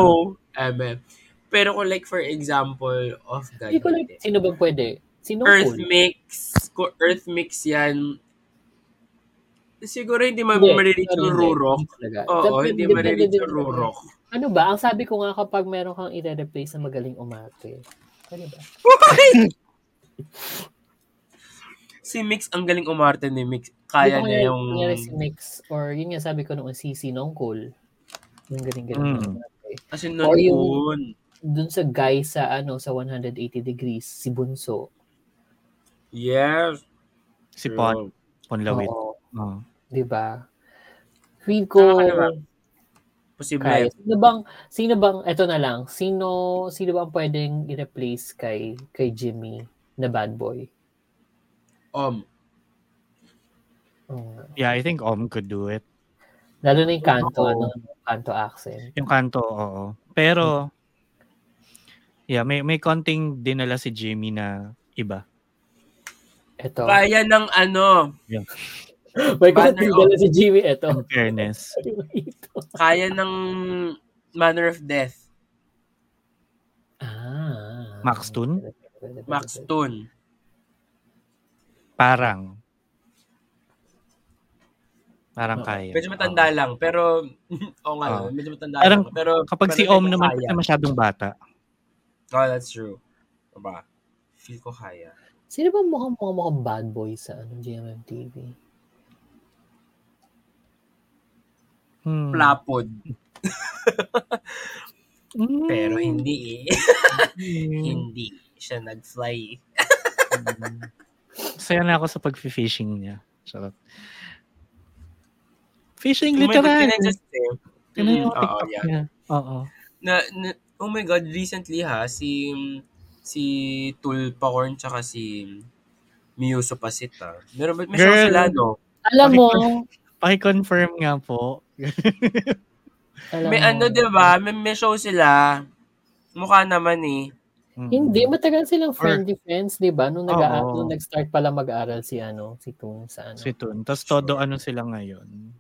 Eme. Pero kung like for example, off God, Hindi ko like, hindi. sino bang pwede? Sino Earth cool? mix, Earth mix yan, siguro hindi ma- Hindi, marireach sorry, yung hindi. rurok. Oo, hindi din yung rurok. Ano ba? Ang sabi ko nga kapag meron kang i-replace na magaling umate. Ano ba? Si Mix, ang galing umarte ni Mix. Kaya niya yung... kunyari si Mix or yun nga sabi ko noong si Sinong Cool. Yung galing-galing Mm. Kasi Or yung- noon. Dun sa guy sa ano sa 180 degrees, si Bunso. Yes. Si Pon, Ponlawit. Oo. Oh. Di ba? Feel ko Nakakalawa. Posible. kaya. Sino bang sino bang eto na lang. Sino sino bang pwedeng i-replace kay kay Jimmy na bad boy? Om. Oo nga. Yeah, I think Om could do it. Lalo na yung kanto, Oo. ano, kanto accent. Yung kanto, oo. Pero, yeah, may may konting dinala si Jimmy na iba. Ito. Kaya ng ano, May konting dala si Jimmy. Ito. In fairness. Kaya ng Manner of Death. Ah. Max Toon? Max Toon. Parang. Parang Oo. kaya. Medyo matanda lang, pero oo nga, Oo. medyo matanda Parang lang. Pero Kapag si Om naman, kaya. masyadong bata. Oh, that's true. Diba? Feel ko kaya. Sino ba mukhang mukhang, mukhang bad boy sa ano, GMMTV? Hmm. Plapod. Hmm. Pero hindi eh. Hmm. hindi siya nag-fly. Hmm. Saya na ako sa pag-fishing niya. Charot. Fishing Oh my God, literal. can I just say? Tingnan Mm, yung oo, yeah. niya. Oo. Na, na, oh my God, recently ha, si si Tulpacorn tsaka si Miyuso Pasit ha. Meron ba, may Girl. sila, no? Alam mo, Paki-confirm nga po. May ano, di ba? May, may show sila. Mukha naman eh. Mm. Hindi, matagal silang Or- friendly friends, di ba? Nung, nag Oo. nung nag-start pala mag-aaral si ano, si Tung sa ano. Si Tun. Tapos todo ano sila ngayon.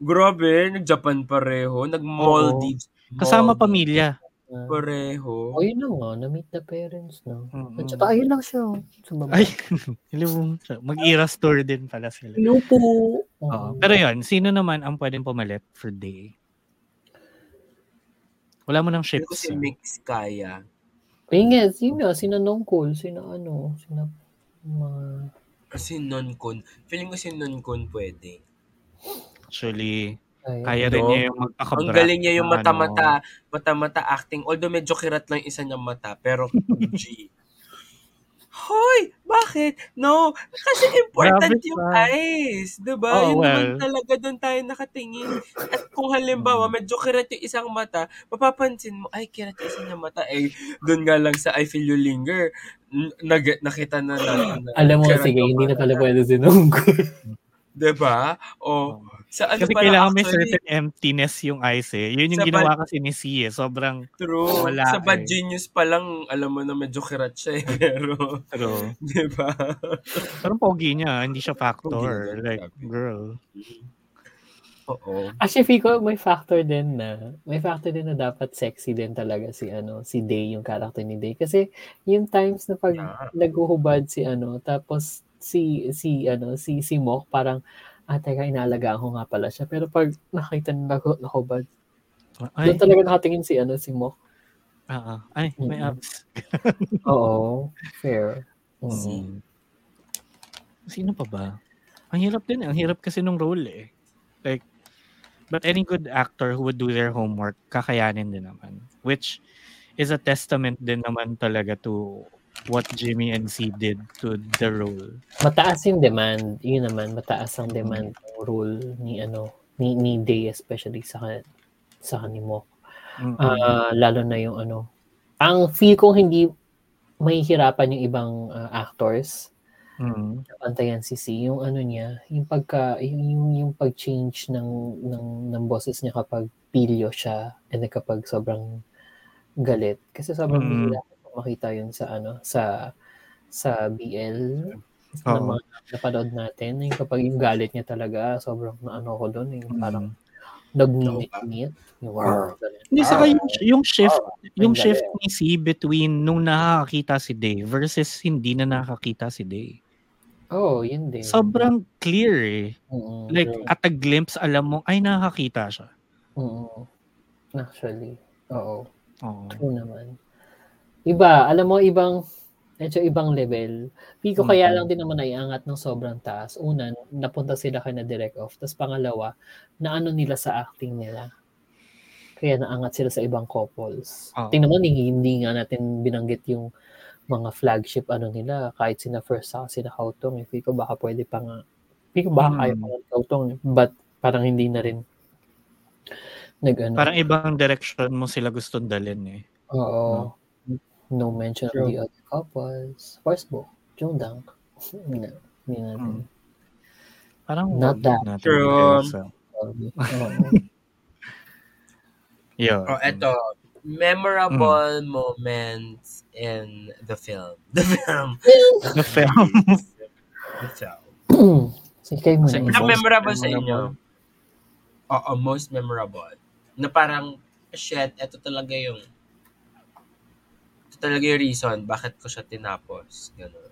Grabe, nag-Japan pareho. Nag-Maldives. Kasama Maldives pamilya. Ah. Pareho. O yun na nga, na-meet the parents, no? Mm-mm. At saka ayun lang siya. oh, Sumaba. Ay, hello. Mag-Eras tour din pala sila. Hello po. Oo. Pero yun, sino naman ang pwedeng pumalit for day? Wala mo ng ko ships. si Mix kaya. Ayun nga, sino, sino Nongkol, sino ano, sino mga... Kasi non-con. Feeling ko si non-con pwede. actually. Ayun. Kaya rin No? niya yung magpakabrat. Ang galing niya yung ano. mata-mata, mata-mata acting. Although medyo kirat lang yung isa niyang mata, pero G. Hoy! Bakit? No! Kasi important Grabe yung siya. eyes. Diba? Oo, Yun naman well. talaga doon tayo nakatingin. At kung halimbawa, medyo kirat yung isang mata, mapapansin mo, ay, kirat yung isang mata. Eh, doon nga lang sa I Feel You Linger, n- nag- nakita na natin na Alam mo, sige, hindi na pala pwede sinunggol. Diba? O, sa ano Kasi pala kailangan may certain emptiness yung eyes eh. Yun yung ginawa kasi ni C eh. Sobrang True. Wala sa Bad eh. Genius pa lang, alam mo na medyo kirat siya eh. Pero, true. di ba? Pero pogi niya, hindi siya factor. naman, Like, sabi. girl. Oo. Actually, Fico, may factor din na, may factor din na dapat sexy din talaga si ano, si Day, yung character ni Day. Kasi yung times na pag Yeah. naguhubad si ano, tapos si, si, ano, si, si Mok, parang, ah, teka, inaalagaan ko nga pala siya. Pero pag nakita na naku- nakubad, Ay, doon talaga nakatingin si, ano, si Mok. ah, ah. ay, may Mm-mm. abs. Oo, fair. Mm. Mm. Sino pa ba? Ang hirap din. Ang hirap kasi nung role eh. Like, but any good actor who would do their homework, kakayanin din naman. Which is a testament din naman talaga to what Jimmy and C did to the role. Mataas yung demand. Yun naman, mataas ang demand ng role ni, ano, ni, ni Day, especially sa, sa kanimo. Mm-mm. Ah, lalo na yung ano. Ang feel ko hindi may hirapan yung ibang ah, actors Mm. na pantayan si C. Yung ano niya, yung pagka, yung, yung, yung pag-change ng, ng, ng boses niya kapag pilyo siya and kapag sobrang galit. Kasi sobrang Mm. Makita yun sa ano, sa sa BL na Oo. mga napanood natin. Yung kapag yung galit niya talaga, sobrang naano ko doon. Yung parang Mm. nagninit-nit. Yung wow. Hindi, saka yung, yung shift, yung Ang shift ni C between nung nakakita si Day versus hindi na nakakita si Day. Oo, oh, yun din. Sobrang clear eh. Mm, Like, at a glimpse, alam mo, ay nakakita siya. Mm, actually. Oo. Oo. True naman. Iba, alam mo, ibang, medyo ibang level. Pico kaya Mm. lang din naman naiangat ng sobrang taas. Una, napunta sila kay na direct off. Tapos pangalawa, naano nila sa acting nila. Kaya naangat sila sa ibang couples. Oo. Tingnan mo, hindi, hindi nga natin binanggit yung mga flagship ano nila. Kahit sina first sa sina Kautong. Eh, Pico baka pwede pa nga. Pico baka Mm. kaya pa nga Kautong. But parang hindi na rin nag ano. Parang ibang direction mo sila gustong dalhin eh. Oo. No mention True. of the other couples. First book, Jungdang. no, hindi natin. Mm. Parang Not that. natin True. i-cancel. Oo. Yun. Oh, eto. Memorable moments in the film. The film. The film. The film. Sige kayo muna. Kasi. Ang Most memorable sa inyo? memorable. Oo, most memorable. Na parang, shit, eto talaga yung ito talaga yung reason bakit ko siya tinapos. Ganun.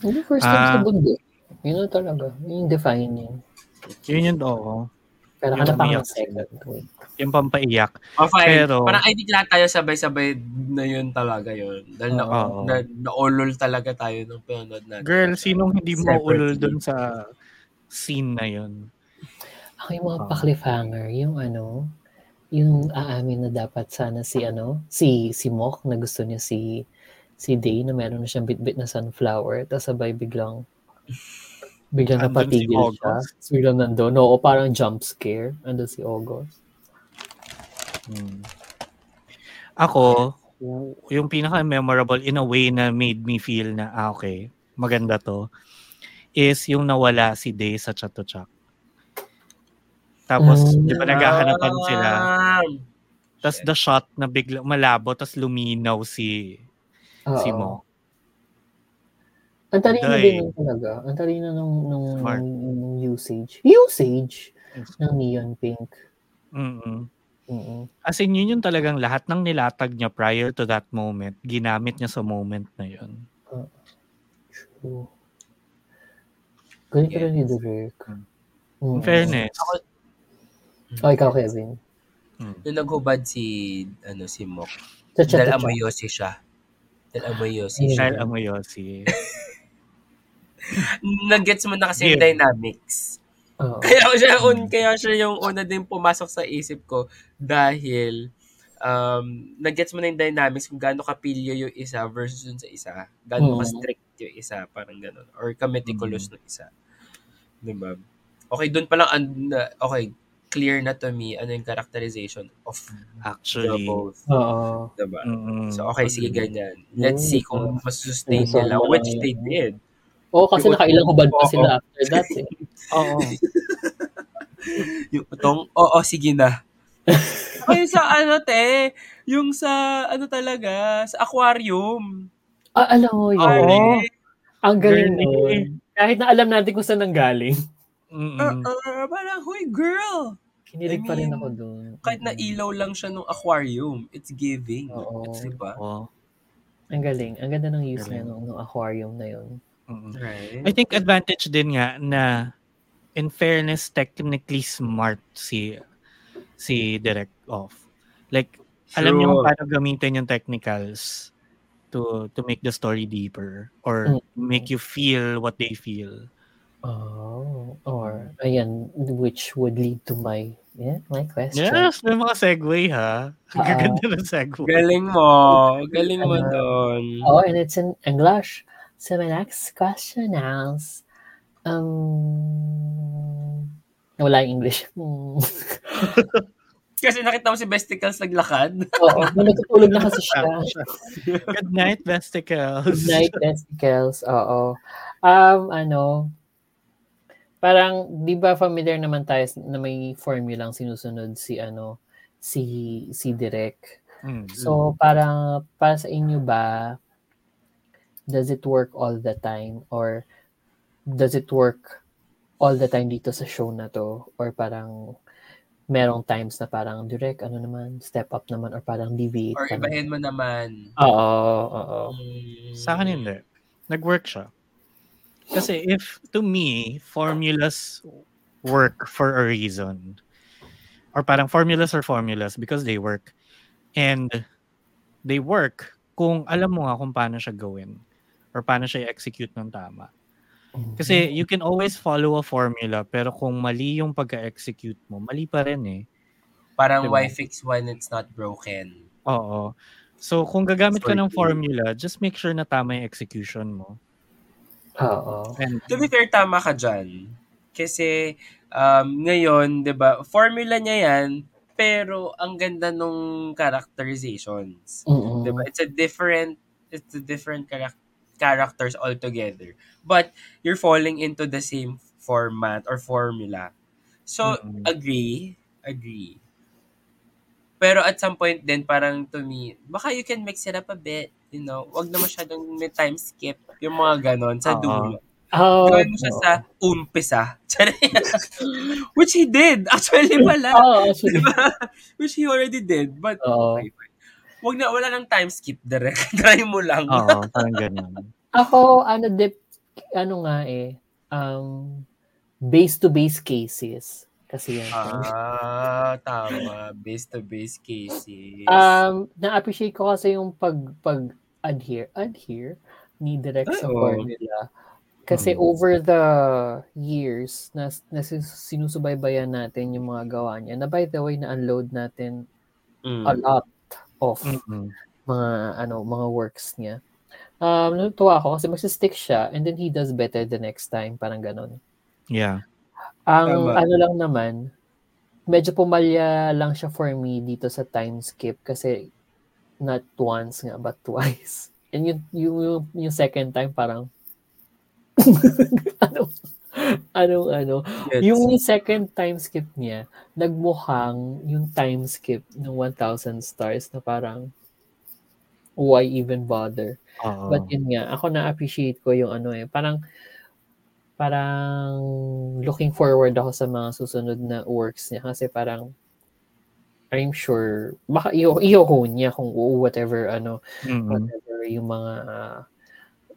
Hindi first time Ah. sa bundi. Yun na talaga. Yun yung defining. Yun yun, oo. Pero Yung hanap ako umiyak ng second. Wait. Yung pampaiyak. Oh, fine. Pero- parang I think lahat tayo sabay-sabay na yun talaga yun. Dahil na, Oo. na, naulol talaga tayo nung pinanood natin. Girl, sinong hindi mo ulol dun sa scene na yun? Ako yung mga Ah. pa-cliffhanger, yung ano, yung aamin na dapat sana si ano, si si Mok na gusto niya si si Day na meron na siyang bit-bit na sunflower tapos sabay biglang biglang Andun si napatigil siya. August. Tapos Biglang nandun. Oo, parang jump scare. Andun si August. Hmm. Ako, yung pinaka-memorable in a way na made me feel na, ah, okay, maganda to, is yung nawala si Day sa Chatuchak. Tapos, Mm. di ba naghahanapan sila? Tapos the shot na biglang malabo, tapos luminaw si Oo. si Mo. Ang talino din talaga. Ang talino nung, nung, Smart. nung, usage. Usage ng neon pink. Mm-mm. Mm-mm. As in, yun yung talagang lahat ng nilatag niya prior to that moment, ginamit niya sa moment na yun. True. Galing ka Yes. rin ni Derek. Mm. In fairness. Oh, ikaw, Kevin. Mm. Nung naghubad si, ano, si Mok. Dahil chat. amoy yosi siya. Dahil amoy yosi Ayun. siya. Dahil amoy si... Nag-gets mo na kasi yung dynamics. Oo. Kaya siya, un, kaya siya yung una din pumasok sa isip ko dahil um, nag-gets mo na yung dynamics kung gaano kapilyo yung isa versus dun sa isa. Gaano Mm. ka strict yung isa, parang ganun. Or ka meticulous ng isa. Diba? Okay, dun pa lang, an- na- okay, clear na to me ano yung characterization of the Actually. both. Oo. Diba? Mm-mm. So, okay, sige, ganyan. Let's see kung masustain Yung nila, which they did. Oo, kasi Yung- nakailang hubad pa sila after that eh. Oo. Yung utong, oo, sige na. Ay, sa ano, te, yung sa, ano talaga, sa aquarium. Ah, alam mo yun. Ang galing nun. Kahit na alam natin kung saan nanggaling. Mm-mm. Uh, parang, huy, girl! Kinilig I pa rin mean, ako doon. Kahit na ilaw lang siya nung aquarium, it's giving. Oo. It's, diba? Oo. Ang galing. Ang ganda ng use niya nung, nung aquarium na yun. Mm-mm. Right? I think advantage din nga na in fairness technically smart si si Direct Off. Like alam niyo True. paano gamitin yung technicals to to make the story deeper or Mm. make you feel what they feel. Oh. Or, ayan, which would lead to my, yeah, my question. Yes, may mga segue ha. Ang gaganda ng segue. Galing mo. Galing mo Ano? doon. Oh, and it's in English. So my next question is, um, wala yung English. Kasi nakita mo si Besticles naglakad. Oo, natutulog na kasi siya. Good night, Vesticles. Good night, testicles. Oo. Um, ano, parang, di ba familiar naman tayo na may formulang sinusunod si, ano, si, si Direk. Mm. So, parang, para sa inyo ba, does it work all the time? Or, does it work all the time dito sa show na to? Or parang, merong times na parang direct, ano naman, step up naman, or parang deviate Or ibahin mo naman. Oo, oo. Mm. Sa akin hindi. Nag-work siya. Kasi if, to me, formulas work for a reason. Or parang formulas are formulas because they work. And they work kung alam mo nga kung paano siya gawin. Or paano siya i-execute ng tama. Kasi you can always follow a formula pero kung mali yung pagka-execute mo, mali pa rin eh. Parang Diba? why fix when it's not broken? Oo. So kung gagamit ka ng formula, just make sure na tama yung execution mo. Oo. To be fair, tama ka dyan. Kasi um, ngayon, di ba, formula niya yan, pero ang ganda nung characterizations. Mm-mm. Di ba? It's a different, it's a different charac- characters altogether. But you're falling into the same format or formula. So, Mm-mm. agree, agree. Pero at some point din, parang to me, baka you can mix it up a bit. You know, wag na masyadong may time skip. Yung mga ganon sa Oo. dulo. Oh, Gawin mo siya sa umpisa. Which he did. Actually pala. Oh, actually. Which he already did. But, Oo. okay, fine. Wag na, wala nang time skip direct. Try mo lang. Oo, parang ganun. Ako, ano, dip, ano nga eh, um, base-to-base cases. Kasi yan. Ah, tama. Base-to-base cases. Um, na-appreciate ko kasi yung pag, pag adhere, adhere ni direct sa Ay, oo. formula. Kasi Mm. over the years na, na sinusubaybayan natin yung mga gawa niya, na by the way, na-unload natin Mm. a lot of Mm-mm. mga ano mga works niya. Um, natutuwa ako kasi magsistick siya and then he does better the next time, parang ganun. Yeah. Ang Tama. ano lang naman, medyo pumalya lang siya for me dito sa time skip kasi not once nga but twice. And yung, yung, yung, yung second time parang ano ano ano Gets. yung second time skip niya nagmukhang yung time skip ng 1000 stars na parang why even bother Oo. But yun nga, ako na-appreciate ko yung ano eh, parang parang looking forward ako sa mga susunod na works niya kasi parang I'm sure baka iyo niya kung whatever ano Mm-mm. whatever yung mga uh,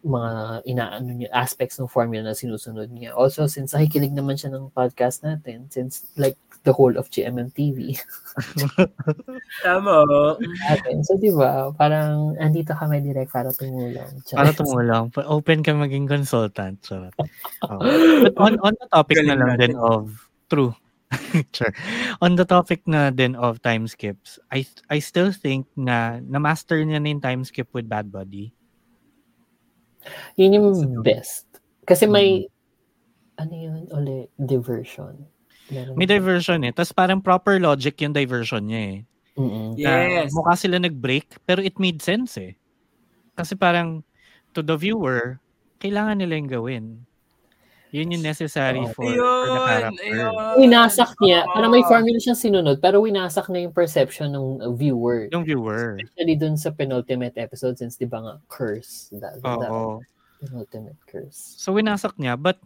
mga inaano niya aspects ng formula na sinusunod niya. Also, since nakikinig naman siya ng podcast natin, since like the whole of GMMTV Tama. natin. So, di ba, parang andito kami direct para tumulong. Para Charot. tumulong. Pa- Open ka maging consultant. Charot. Oo. But on, on the topic na lang natin. din of, true. sure. On the topic na din of time skips, I I still think na na-master niya na yung time skip with Bad Buddy. Yun yung best. Kasi may, ano yun, uli, diversion. Meron- May diversion eh. Tapos parang proper logic yung diversion niya eh. Mm-mm. Na Yes. mukha sila nag-break, pero it made sense eh. Kasi parang, to the viewer, kailangan nila yung gawin. Yun yung necessary Oo. for, for the Ayun, character. ayun. Winasak niya. Oo. Parang may formula siyang sinunod, pero winasak na yung perception ng viewer. Yung viewer. Especially dun sa penultimate episode since di ba nga curse. That, that Oo. penultimate curse. So winasak niya, but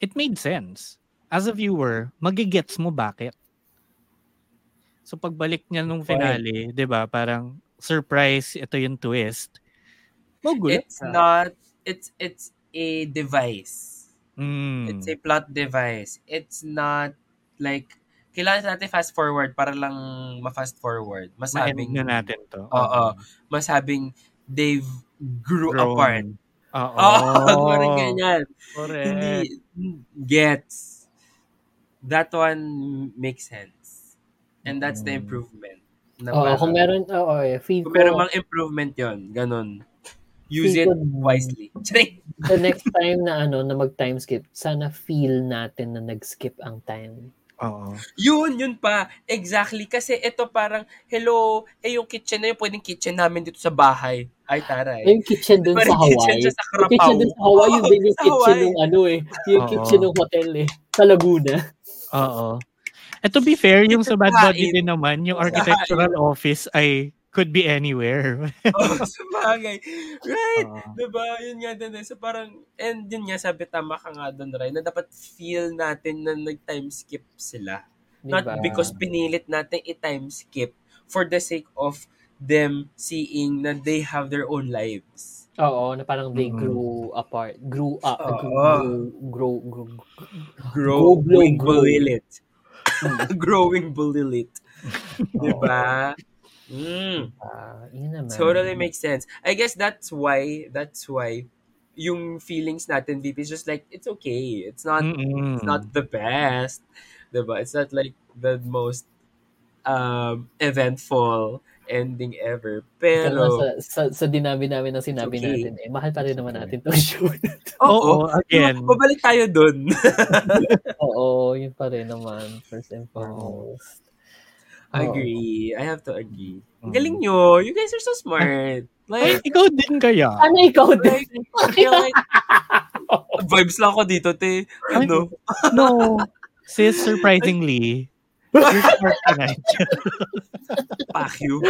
it made sense. As a viewer, magigets mo bakit. So pagbalik niya nung finale, 'di ba? Parang surprise, ito yung twist. Magulat It's not, it's, it's a device. Mm. It's a plot device. It's not like, kailangan natin fast forward para lang ma-fast forward. Masabing, na natin to. Oo. masabing they've grew Grown. apart. Oo. Oo, parang ganyan. Correct. Hindi gets. That one makes sense. And that's the Mm. improvement. Na Oo, parang- kung meron, oo, eh, feel kung ko, meron mang improvement yon ganun. Use it wisely. The next time na ano, na mag-time skip, sana feel natin na nag-skip ang time. Oo. Yun, yun pa. Exactly. Kasi ito parang, hello, eh yung kitchen na yun, pwedeng kitchen namin dito sa bahay. Ay, taray. Yung kitchen dun Parang sa kitchen Hawaii. siya sa Yung kitchen dun sa Hawaii, yun din yung Sa kitchen ng ano eh. Yung Oo. kitchen ng hotel eh. Sa Laguna. Oo. And to be fair, yung sa Bad. Buddy din naman, yung architectural office ay could be anywhere. oh, sa bagay. Right. Oo. Diba? Yun nga din. eh. So parang, and yun nga, sabi tama ka nga doon, Ray, na dapat feel natin na nag-time skip sila. Diba? Not because pinilit natin i-time skip for the sake of them seeing na they have their own lives. Oo, na parang they Mm. grew apart. Grew up. Oo. Grew, grow, grow, Growing blow, grow. bulilit. Mm. Growing bulilit. diba? Mm. Ah, yun naman. Totally makes sense. I guess that's why, that's why, yung feelings natin, VP, is just like, it's okay. It's not, Mm-mm. it's not the best. Diba? It's not like the most um, eventful ending ever. Pero, sa, sa, sa dinabi namin na sinabi okay. natin, eh, mahal pa rin naman natin tong show. oo, Oo, again. Babalik tayo dun. Oo, yun pa rin naman, first and foremost. Agree. I have to agree. Ang Mm. galing nyo. You guys are so smart. Ay, Like, ikaw din kaya. Ano ikaw din? like, I feel like, vibes lang ako dito, te. Ano? No. Sis, surprisingly, you're smart tonight. Fuck you.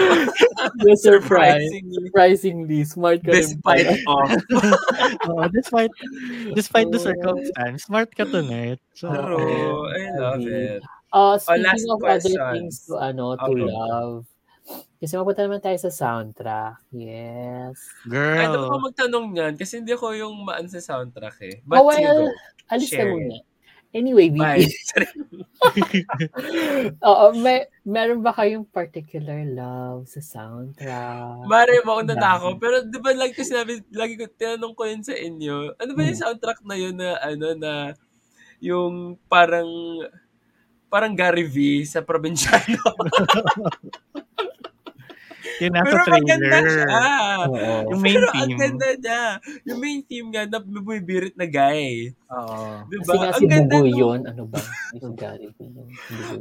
You're surprised. Surprisingly. Surprisingly, smart ka rin Despite pala. of. Oo, despite despite the Oh. circumstance, smart ka tonight. So, True. I love it. Uh, Oh, speaking of other questions. things to, ano, to Okay. love, kasi mapunta naman tayo sa soundtrack. Yes. Ay, naku girl. magtanong niyan kasi hindi ako yung maan sa soundtrack eh. Oh, But you well, go. alis ka Share muna. Anyway, Bye. VP, Oo, may, meron ba kayong particular love sa soundtrack? Mare, mauna na ako. Pero di ba lagi ko sinabi, lagi ko tinanong ko yun sa inyo. Ano ba yung Hmm. soundtrack na yun na ano na yung parang parang Gary V sa probinsyano. Yung nasa Pero maganda siya. trailer. Oo. Yung main Pero ang theme. ganda niya. Yung main theme nga na bumibirit na guy. Oo. Diba? Kasi nga Ang si ganda Bugoy nung- yun. Ano ba? Yung yun.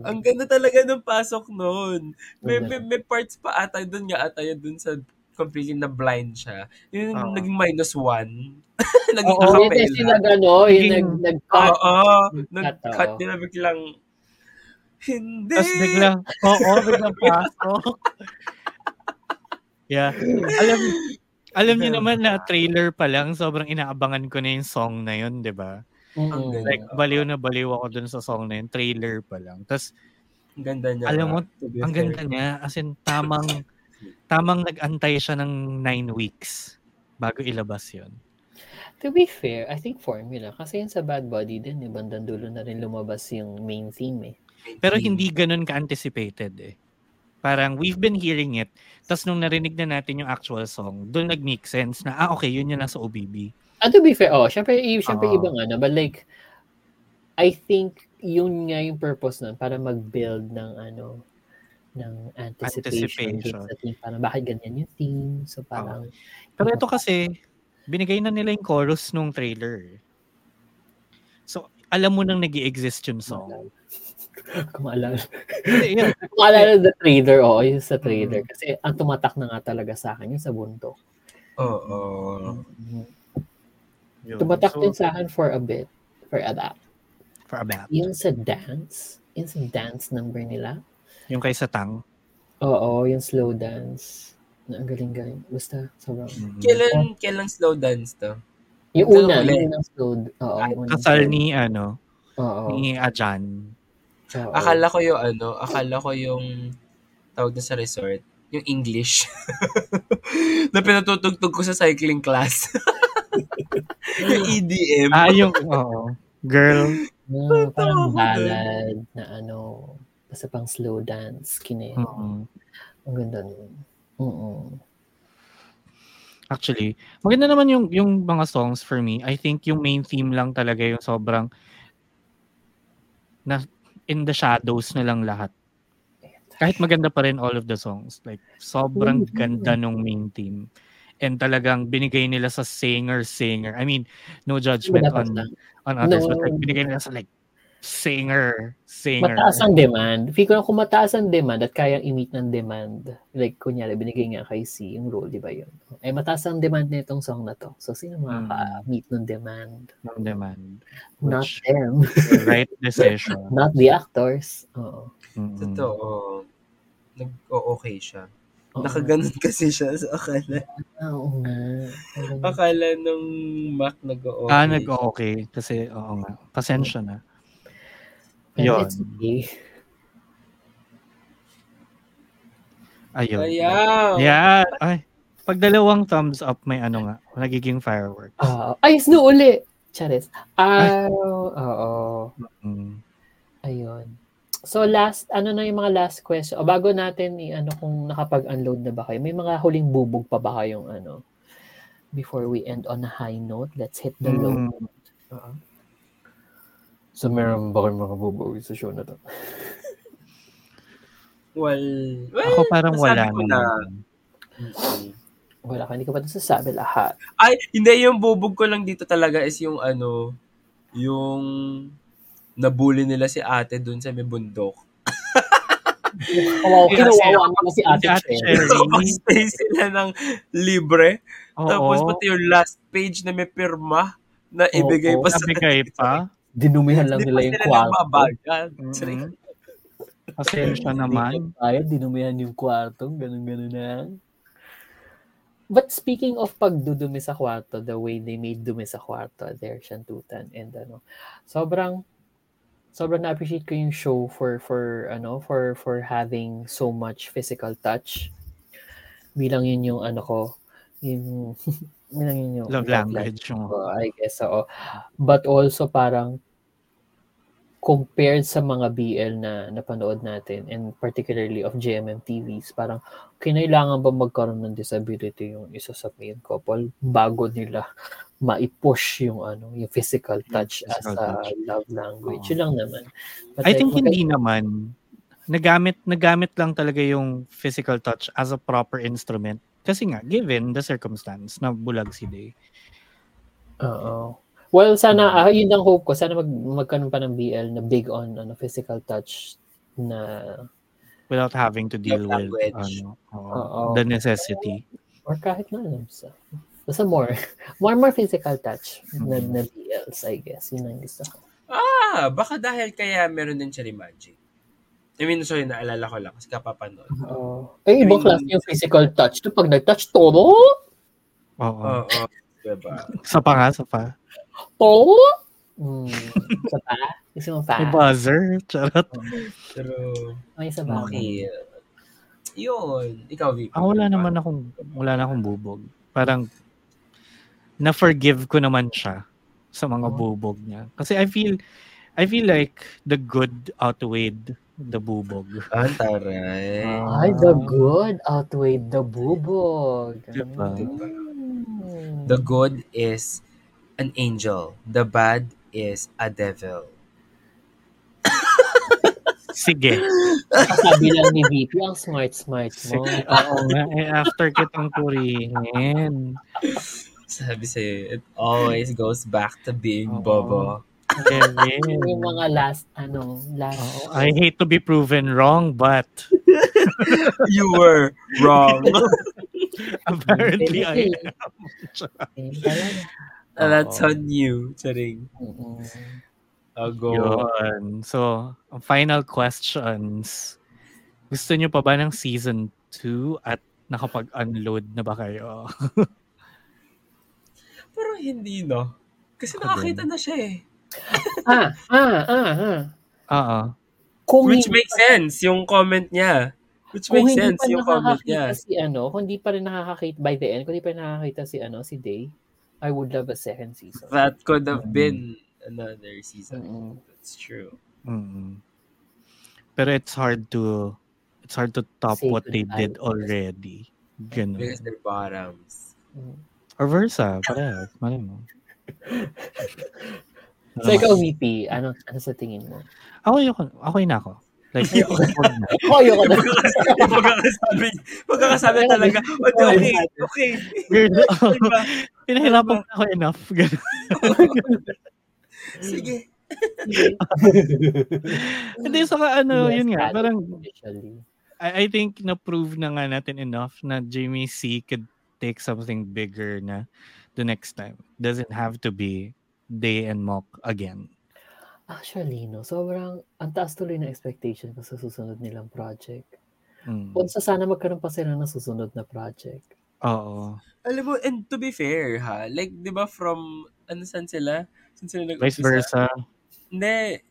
Ang ganda talaga ng pasok noon. May, may, may parts pa ata doon nga ata yun doon sa completely na blind siya. Yung Oo. naging minus one. naging Oo, Oh, yun acapella. nag, ano, yung Naging- nag, nag-cut. Oo. Nag-cut, oo. nila biglang hindi. Tapos biglang, oo, biglang pasok. yeah. Alam, alam niyo naman na trailer pa lang, sobrang inaabangan ko na yung song na yun, di ba? Mm. Ang Like, baliw na baliw ako dun sa song na yun, trailer pa lang. Tapos, Ang ganda niya. Alam mo, ang ganda niya, as in, tamang, tamang nag-antay siya ng nine weeks bago ilabas yun. To be fair, I think formula. Kasi yun sa Bad Body din, eh, bandang dulo na rin lumabas yung main theme eh. Pero hindi ganun ka-anticipated eh. Parang we've been hearing it, tapos nung narinig na natin yung actual song, doon nag-make sense na, ah okay, yun yung nasa OBB. And to be fair, oh, syempre, syempre Oo. ibang ano, but like, I think yun nga yung purpose nun, para mag-build ng ano, ng anticipation. Anticipation. Parang bakit ganyan yung theme? So parang, Pero ito kasi, binigay na nila yung chorus nung trailer. So, alam mo nang nag exist yung song. Kung maalala. Hindi, yun. Kung maalala the trailer, oo, yung sa Mm. trailer. Kasi ang tumatak na nga talaga sa akin, yung sa buntok. Oo. Yun. Tumatak So, din sa akin for a bit. For a that. For a bit. Yung sa dance, yung sa dance number nila, Yung kay Satang. Oo, yung slow dance. Na ang galing-galing. Basta, sobrang. Mm. Kailan, kailan slow dance to? Yung una, yung unang slow. Oo, Kasal ni, ano, Oo. ni Ajan. Oo. Akala ko yung ano, akala ko yung tawag na sa resort, yung English. na pinatutugtog ko sa cycling class. yung EDM. Ah, yung, oo. Girl. Ah, parang ballad na ano, basta pang slow dance. Kine. Oo. Ang ganda nun. Oo. Actually, maganda naman yung yung mga songs for me. I think yung main theme lang talaga yung sobrang na in the shadows na lang lahat. Kahit maganda pa rin all of the songs. Like, sobrang ganda nung main theme. And talagang binigay nila sa singer-singer. I mean, no judgment on on others. No. But like, binigay nila sa like, singer, singer. Mataas ang demand. Feel ko na kung mataas ang demand at kayang i-meet ng demand, like, kunyari, binigay nga kay C yung role, di ba yun? Eh, mataas ang demand na itong song na to. So, sino Hmm. makaka-meet ng demand? ng demand. Not Which- them. right decision. Not the actors. Oo. Mm-mm. Totoo. Nag-o-okay siya. Oo. Nakaganon kasi siya sa akala. Ah, Oo nga. Ang ganda. Akala nung Mac nag-o-okay. Ah, nag-okay. Kasi, oo nga. Pasensya na. Yun. it's okay. Ayun. Ayaw. Yeah. Ay, pag dalawang thumbs up, may ano nga, nagiging firework. Ah, ay, snow uli! Charis. Ah, oo. Mm. Ayun. So last, ano na yung mga last question? O bago natin, i- ano kung nakapag-unload na ba kayo? May mga huling bubog pa ba kayong ano? Before we end on a high note, let's hit the low Mm. note. Oo. So meron ba kayong mga bubog sa show na to? Well, well, Ako parang wala ko na. naman. Mm-mm. Wala ka, hindi ko pa nasasabi lahat. Ay, hindi, yung bubog ko lang dito talaga is yung ano, yung nabully nila si ate dun sa may bundok. Kawawa, Eh, kinawawa naman si Ate. So, stay sila ng libre. Oo. Tapos pati yung last page na may pirma na ibigay Oo, pa sa Nabigay pa. Dinumihan lang Hindi nila pa yung sila kwarto. nagbabagal. Mm. Pasensya naman. Ay, dinumihan yung kwarto. Ganun-ganun na. But speaking of pagdudumi sa kwarto, the way they made dumi sa kwarto, there, Shantutan, and ano, sobrang, sobrang na-appreciate ko yung show for, for, ano, for, for having so much physical touch. Bilang yun yung, ano ko, yung, bilang yun yung Love language yung ko, I guess, oo. But also parang compared sa mga BL na napanood natin and particularly of GMM TVs, parang kinailangan ba magkaroon ng disability yung isa sa main couple bago nila maipush yung ano yung physical touch as physical a touch. love language. Oo. Yun lang naman. But I think magka- hindi naman. Nagamit, nagamit lang talaga yung physical touch as a proper instrument. Kasi nga, given the circumstance na bulag si Day. Oo. Well, sana, ah, yun ang hope ko. Sana mag, magkaroon pa ng BL na big on ano, physical touch na Without having to deal with ano, Oo. the necessity. or kahit na alam sa basta more more more physical touch na, Mhm. na BLs I guess yun ang gusto ko Ah, baka dahil kaya meron din siya ni Magic. I mean, sorry, naalala ko lang kasi kapapanood. Oo. eh ibang klase yung physical touch to pag nag-touch todo Oo. Oo. diba? Sa pa nga, sa pa. To mm, isa pa gusto mo pa May buzzer. Charot. Pero, may isa ba okay. Yun. Ikaw, VP. Ah, wala naman akong, wala na akong bubog. Parang, na-forgive ko naman siya sa mga Oh. bubog niya. Kasi I feel, I feel like the good outweighed the bubog. Ah, taray. Ay, the good outweighed the bubog. Diba? Mm. The good is an angel. The bad is a devil. Sige. Sabi lang ni VP, ang smart-smart mo. Sige. Oo nga. Eh, after kitang purihin. Sabi sa'yo, it always goes back to being Oo. bobo. Kevin. Yung mga last, ano, last. Oo, I hate to be proven wrong, but You were wrong. apparently I Eh, And that's Oo. on you. Charing. I'll go. Yun. So, final questions. Gusto nyo pa ba ng season 2 at nakapag-unload na ba kayo? Pero hindi, no? Kasi Ako nakakita na siya eh. Ah, ah, ah, ah. Oo. Kung Which makes sense, yung comment niya. Which makes sense, yung comment niya. nakakakita si ano, kung hindi pa rin nakakakita by the end, kung hindi pa rin nakakakita si ano, si Day, I would love a second season. That could have been another season. Mm-mm. That's true. Mm. Pero it's hard to it's hard to top Say what they goodbye. did already. Ganun. Because they're bottoms. Mm. Or versa, parehas. Mali mo. So ikaw, VP, ano, ano sa tingin mo? Ako yun, ako yun ako. Like. Oh, ayoko na. Pagkakasabi, pagkakasabi talaga, okay, okay, okay. Girl, Diba? pinahirapan ko ako enough. Sige. Hindi, saka ano, Yes, yun nga, parang. I, I think na-prove na nga natin enough na Jamie C could take something bigger na the next time. Doesn't have to be Day and Mock again. Actually, no, sobrang, ang taas tuloy na expectation ko sa susunod nilang project. Mm. Kung sa sana magkaroon pa sila ng susunod na project. Oo. Alam mo, and to be fair, ha, like, di ba from, ano, saan sila? Saan sila nag Vice versa. Hindi.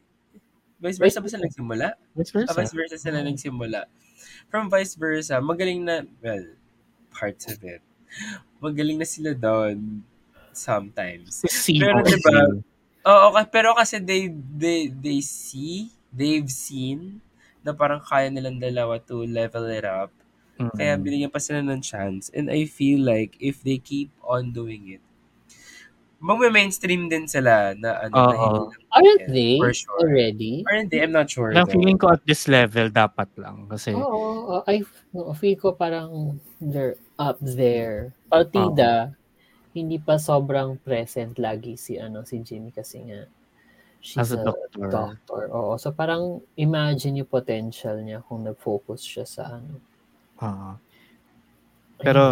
Vice versa ba sila nagsimula? Vice Ah, versa. vice versa sila nagsimula. From vice versa, magaling na, well, parts of it. Magaling na sila doon sometimes. Pero COC. diba, Oo, okay, pero kasi they, they, they see, they've seen na parang kaya nilang dalawa to level it up. Mm. Kaya binigyan pa sila ng chance. And I feel like if they keep on doing it, magme-mainstream din sila na ano, na hindi lang Aren't Yeah, they for sure. already? Or hindi, I'm not sure. Though. feeling ko at this level, dapat lang. Kasi, Oo, oh, I no, feel ko parang they're up there. Partida, hindi pa sobrang present lagi si ano si Jimmy kasi nga she's as a doctor. doctor. Oo, so parang imagine yung potential niya kung nag-focus siya sa ano. Oo. Pero,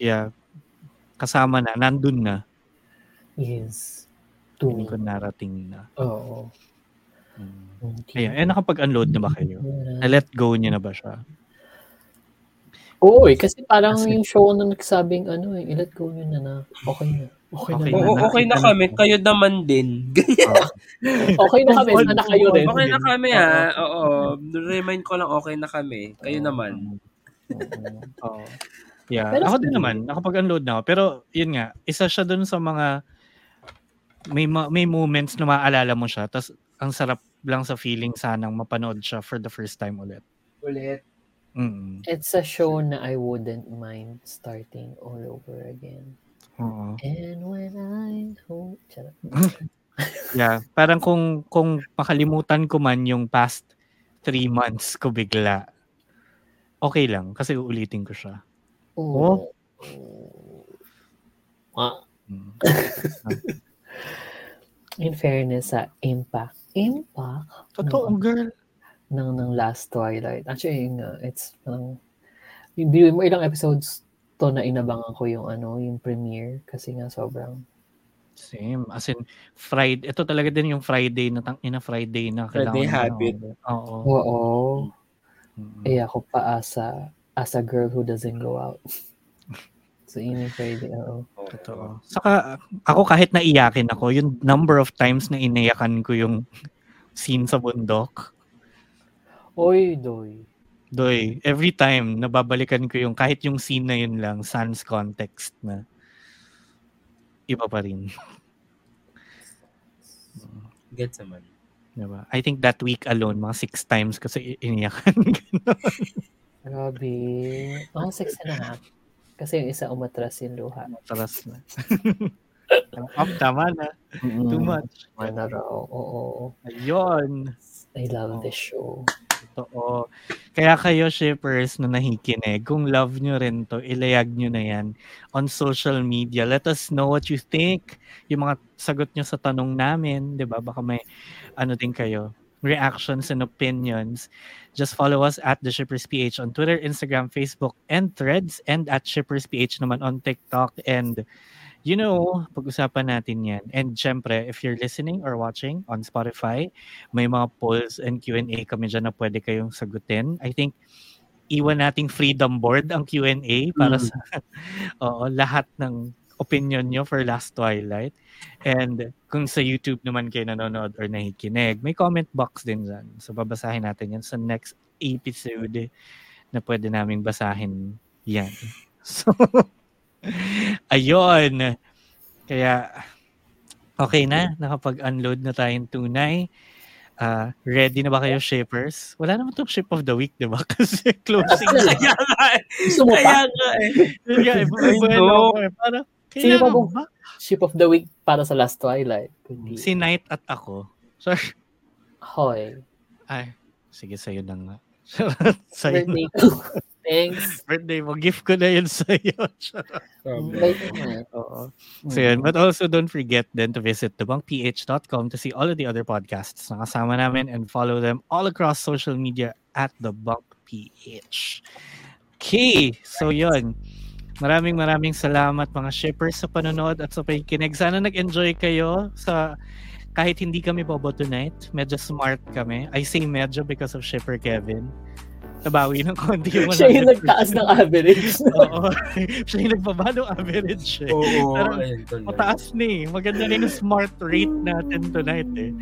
yeah, kasama na, nandun na. Yes. Feeling ko To, narating na. oo. Mm. Ayan, eh, nakapag-unload na ba kayo? Na-let go niyo na ba siya? Oo, eh, kasi parang Kasi- yung show na nagsabing ano eh, i-let go nyo na na. Okay na. Okay, Okay na. Na. okay na nakita kami. na. Kayo naman din. Okay na kami. Sana kayo rin. okay na kami ha. Oo. Remind ko lang okay na kami. Kayo naman. Oo. Yeah. Pero ako din naman, nakapag-unload na ako. Pero, yun nga, isa siya dun sa mga may ma- may moments na maaalala mo siya. Tapos, ang sarap lang sa feeling sanang mapanood siya for the first time ulit. Ulit. Mm. It's a show na I wouldn't mind starting all over again. Oo. And when I hope... Charot. Yeah, parang kung kung makalimutan ko man yung past three months ko bigla, okay lang kasi uulitin ko siya. Oo. Ah, Mm. in fairness sa impact. Impact Totoo, girl. Ng, ng last Twilight. Actually, yun nga, it's parang... Binuwi mo ilang episodes to na inabangan ko yung ano, yung premiere kasi nga sobrang Same. As in, Friday, ito talaga din yung Friday na tang ina Friday na Friday habit. manood. Oo. Oo. Eh ako pa as a, as a girl who doesn't go out. so yun yung Friday, oo. Totoo. Saka ako kahit naiyakin ako, yung number of times na inayakan ko yung scene sa bundok. Oy, doy. Doy, every time nababalikan ko yung kahit yung scene na yun lang sans context na. iba pa rin. Gets naman. Diba? I think that week alone, mga six times kasi iniyakan. Grabe. Oh, six and a half. Kasi yung isa umatras yung luha. Taras na. Up, tama na. Too much. Tama na raw. Oo. Ayun. I love this show. Totoo. Kaya kayo, shippers na nakikinig, kung love nyo rin to, ilayag nyo na yan on social media. Let us know what you think. Yung mga sagot nyo sa tanong namin, di ba? Baka may ano din kayo, reactions and opinions. Just follow us at The Shippers PH on Twitter, Instagram, Facebook, and Threads, and at Shippers PH naman on TikTok. And you know, pag-usapan natin yan. And syempre, if you're listening or watching on Spotify, may mga polls and Q&A kami dyan na pwede kayong sagutin. I think, iwan nating freedom board ang Q&A para Mm. sa oo, lahat ng opinion nyo for Last Twilight. And kung sa YouTube naman kayo nanonood or nakikinig, may comment box din dyan. So babasahin natin yan sa next episode na pwede naming basahin yan. So, ayun. Kaya, okay na. Nakapag-unload na tayong tunay. Ah, ready na ba kayo, shippers? Wala naman tong ship of the week, di ba? Kasi closing na. Kaya nga eh. Gusto mo Kaya pa? nga eh. Kaya, ako eh. Parang, Sino pa bang- ba? Ship of the week para sa Last Twilight. Kundi, Si Knight at ako. Sorry. Hoy. Ay, sige, sa'yo na nga. sa'yo. Thanks. Birthday mo. Gift ko na yun sa'yo. Naman. Oo. So yun. But also don't forget then to visit thebunkph.com to see all of the other podcasts na kasama namin and follow them all across social media at the Bunk PH. Okay. So yun. Maraming maraming salamat mga shippers sa panonood at sa pakikinig. Sana nag-enjoy kayo sa kahit hindi kami bobo tonight. Medyo smart kami. I say medyo because of shipper Kevin. Nabawi ng konti yung Siya yung 100%. nagtaas ng average. Oo. Siya yung nagbaba ng average eh. Oo, Pero. Mataas na eh. Maganda na yung smart rate natin tonight eh.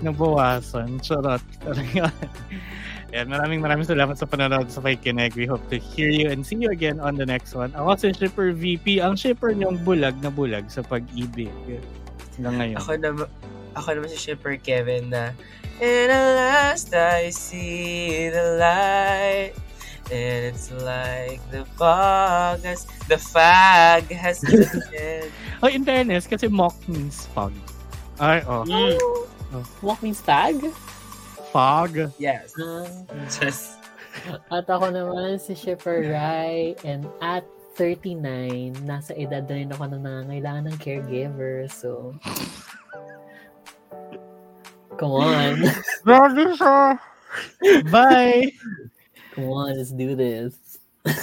Nabawasan. Charot. Talaga. Ayan, maraming maraming salamat sa panonood sa Pakikinig. We hope to hear you and see you again on the next one. Ako si Shipper VP, ang shipper niyong bulag na bulag sa pag-ibig. Hanggang ngayon. Ako naman, ako naman si Shipper Kevin na And at last I see the light And it's like the fog has, the fog has lifted. Oh, in fairness, kasi mock means fog. Ay, oh. Mm, Walk means tag? Fog. yes. Ah. Just, At ako naman si Shipper Rai and at 39, nasa edad na rin ako na nangangailangan ng caregiver. So, come on. Grabe siya. Bye! Come on, let's do this.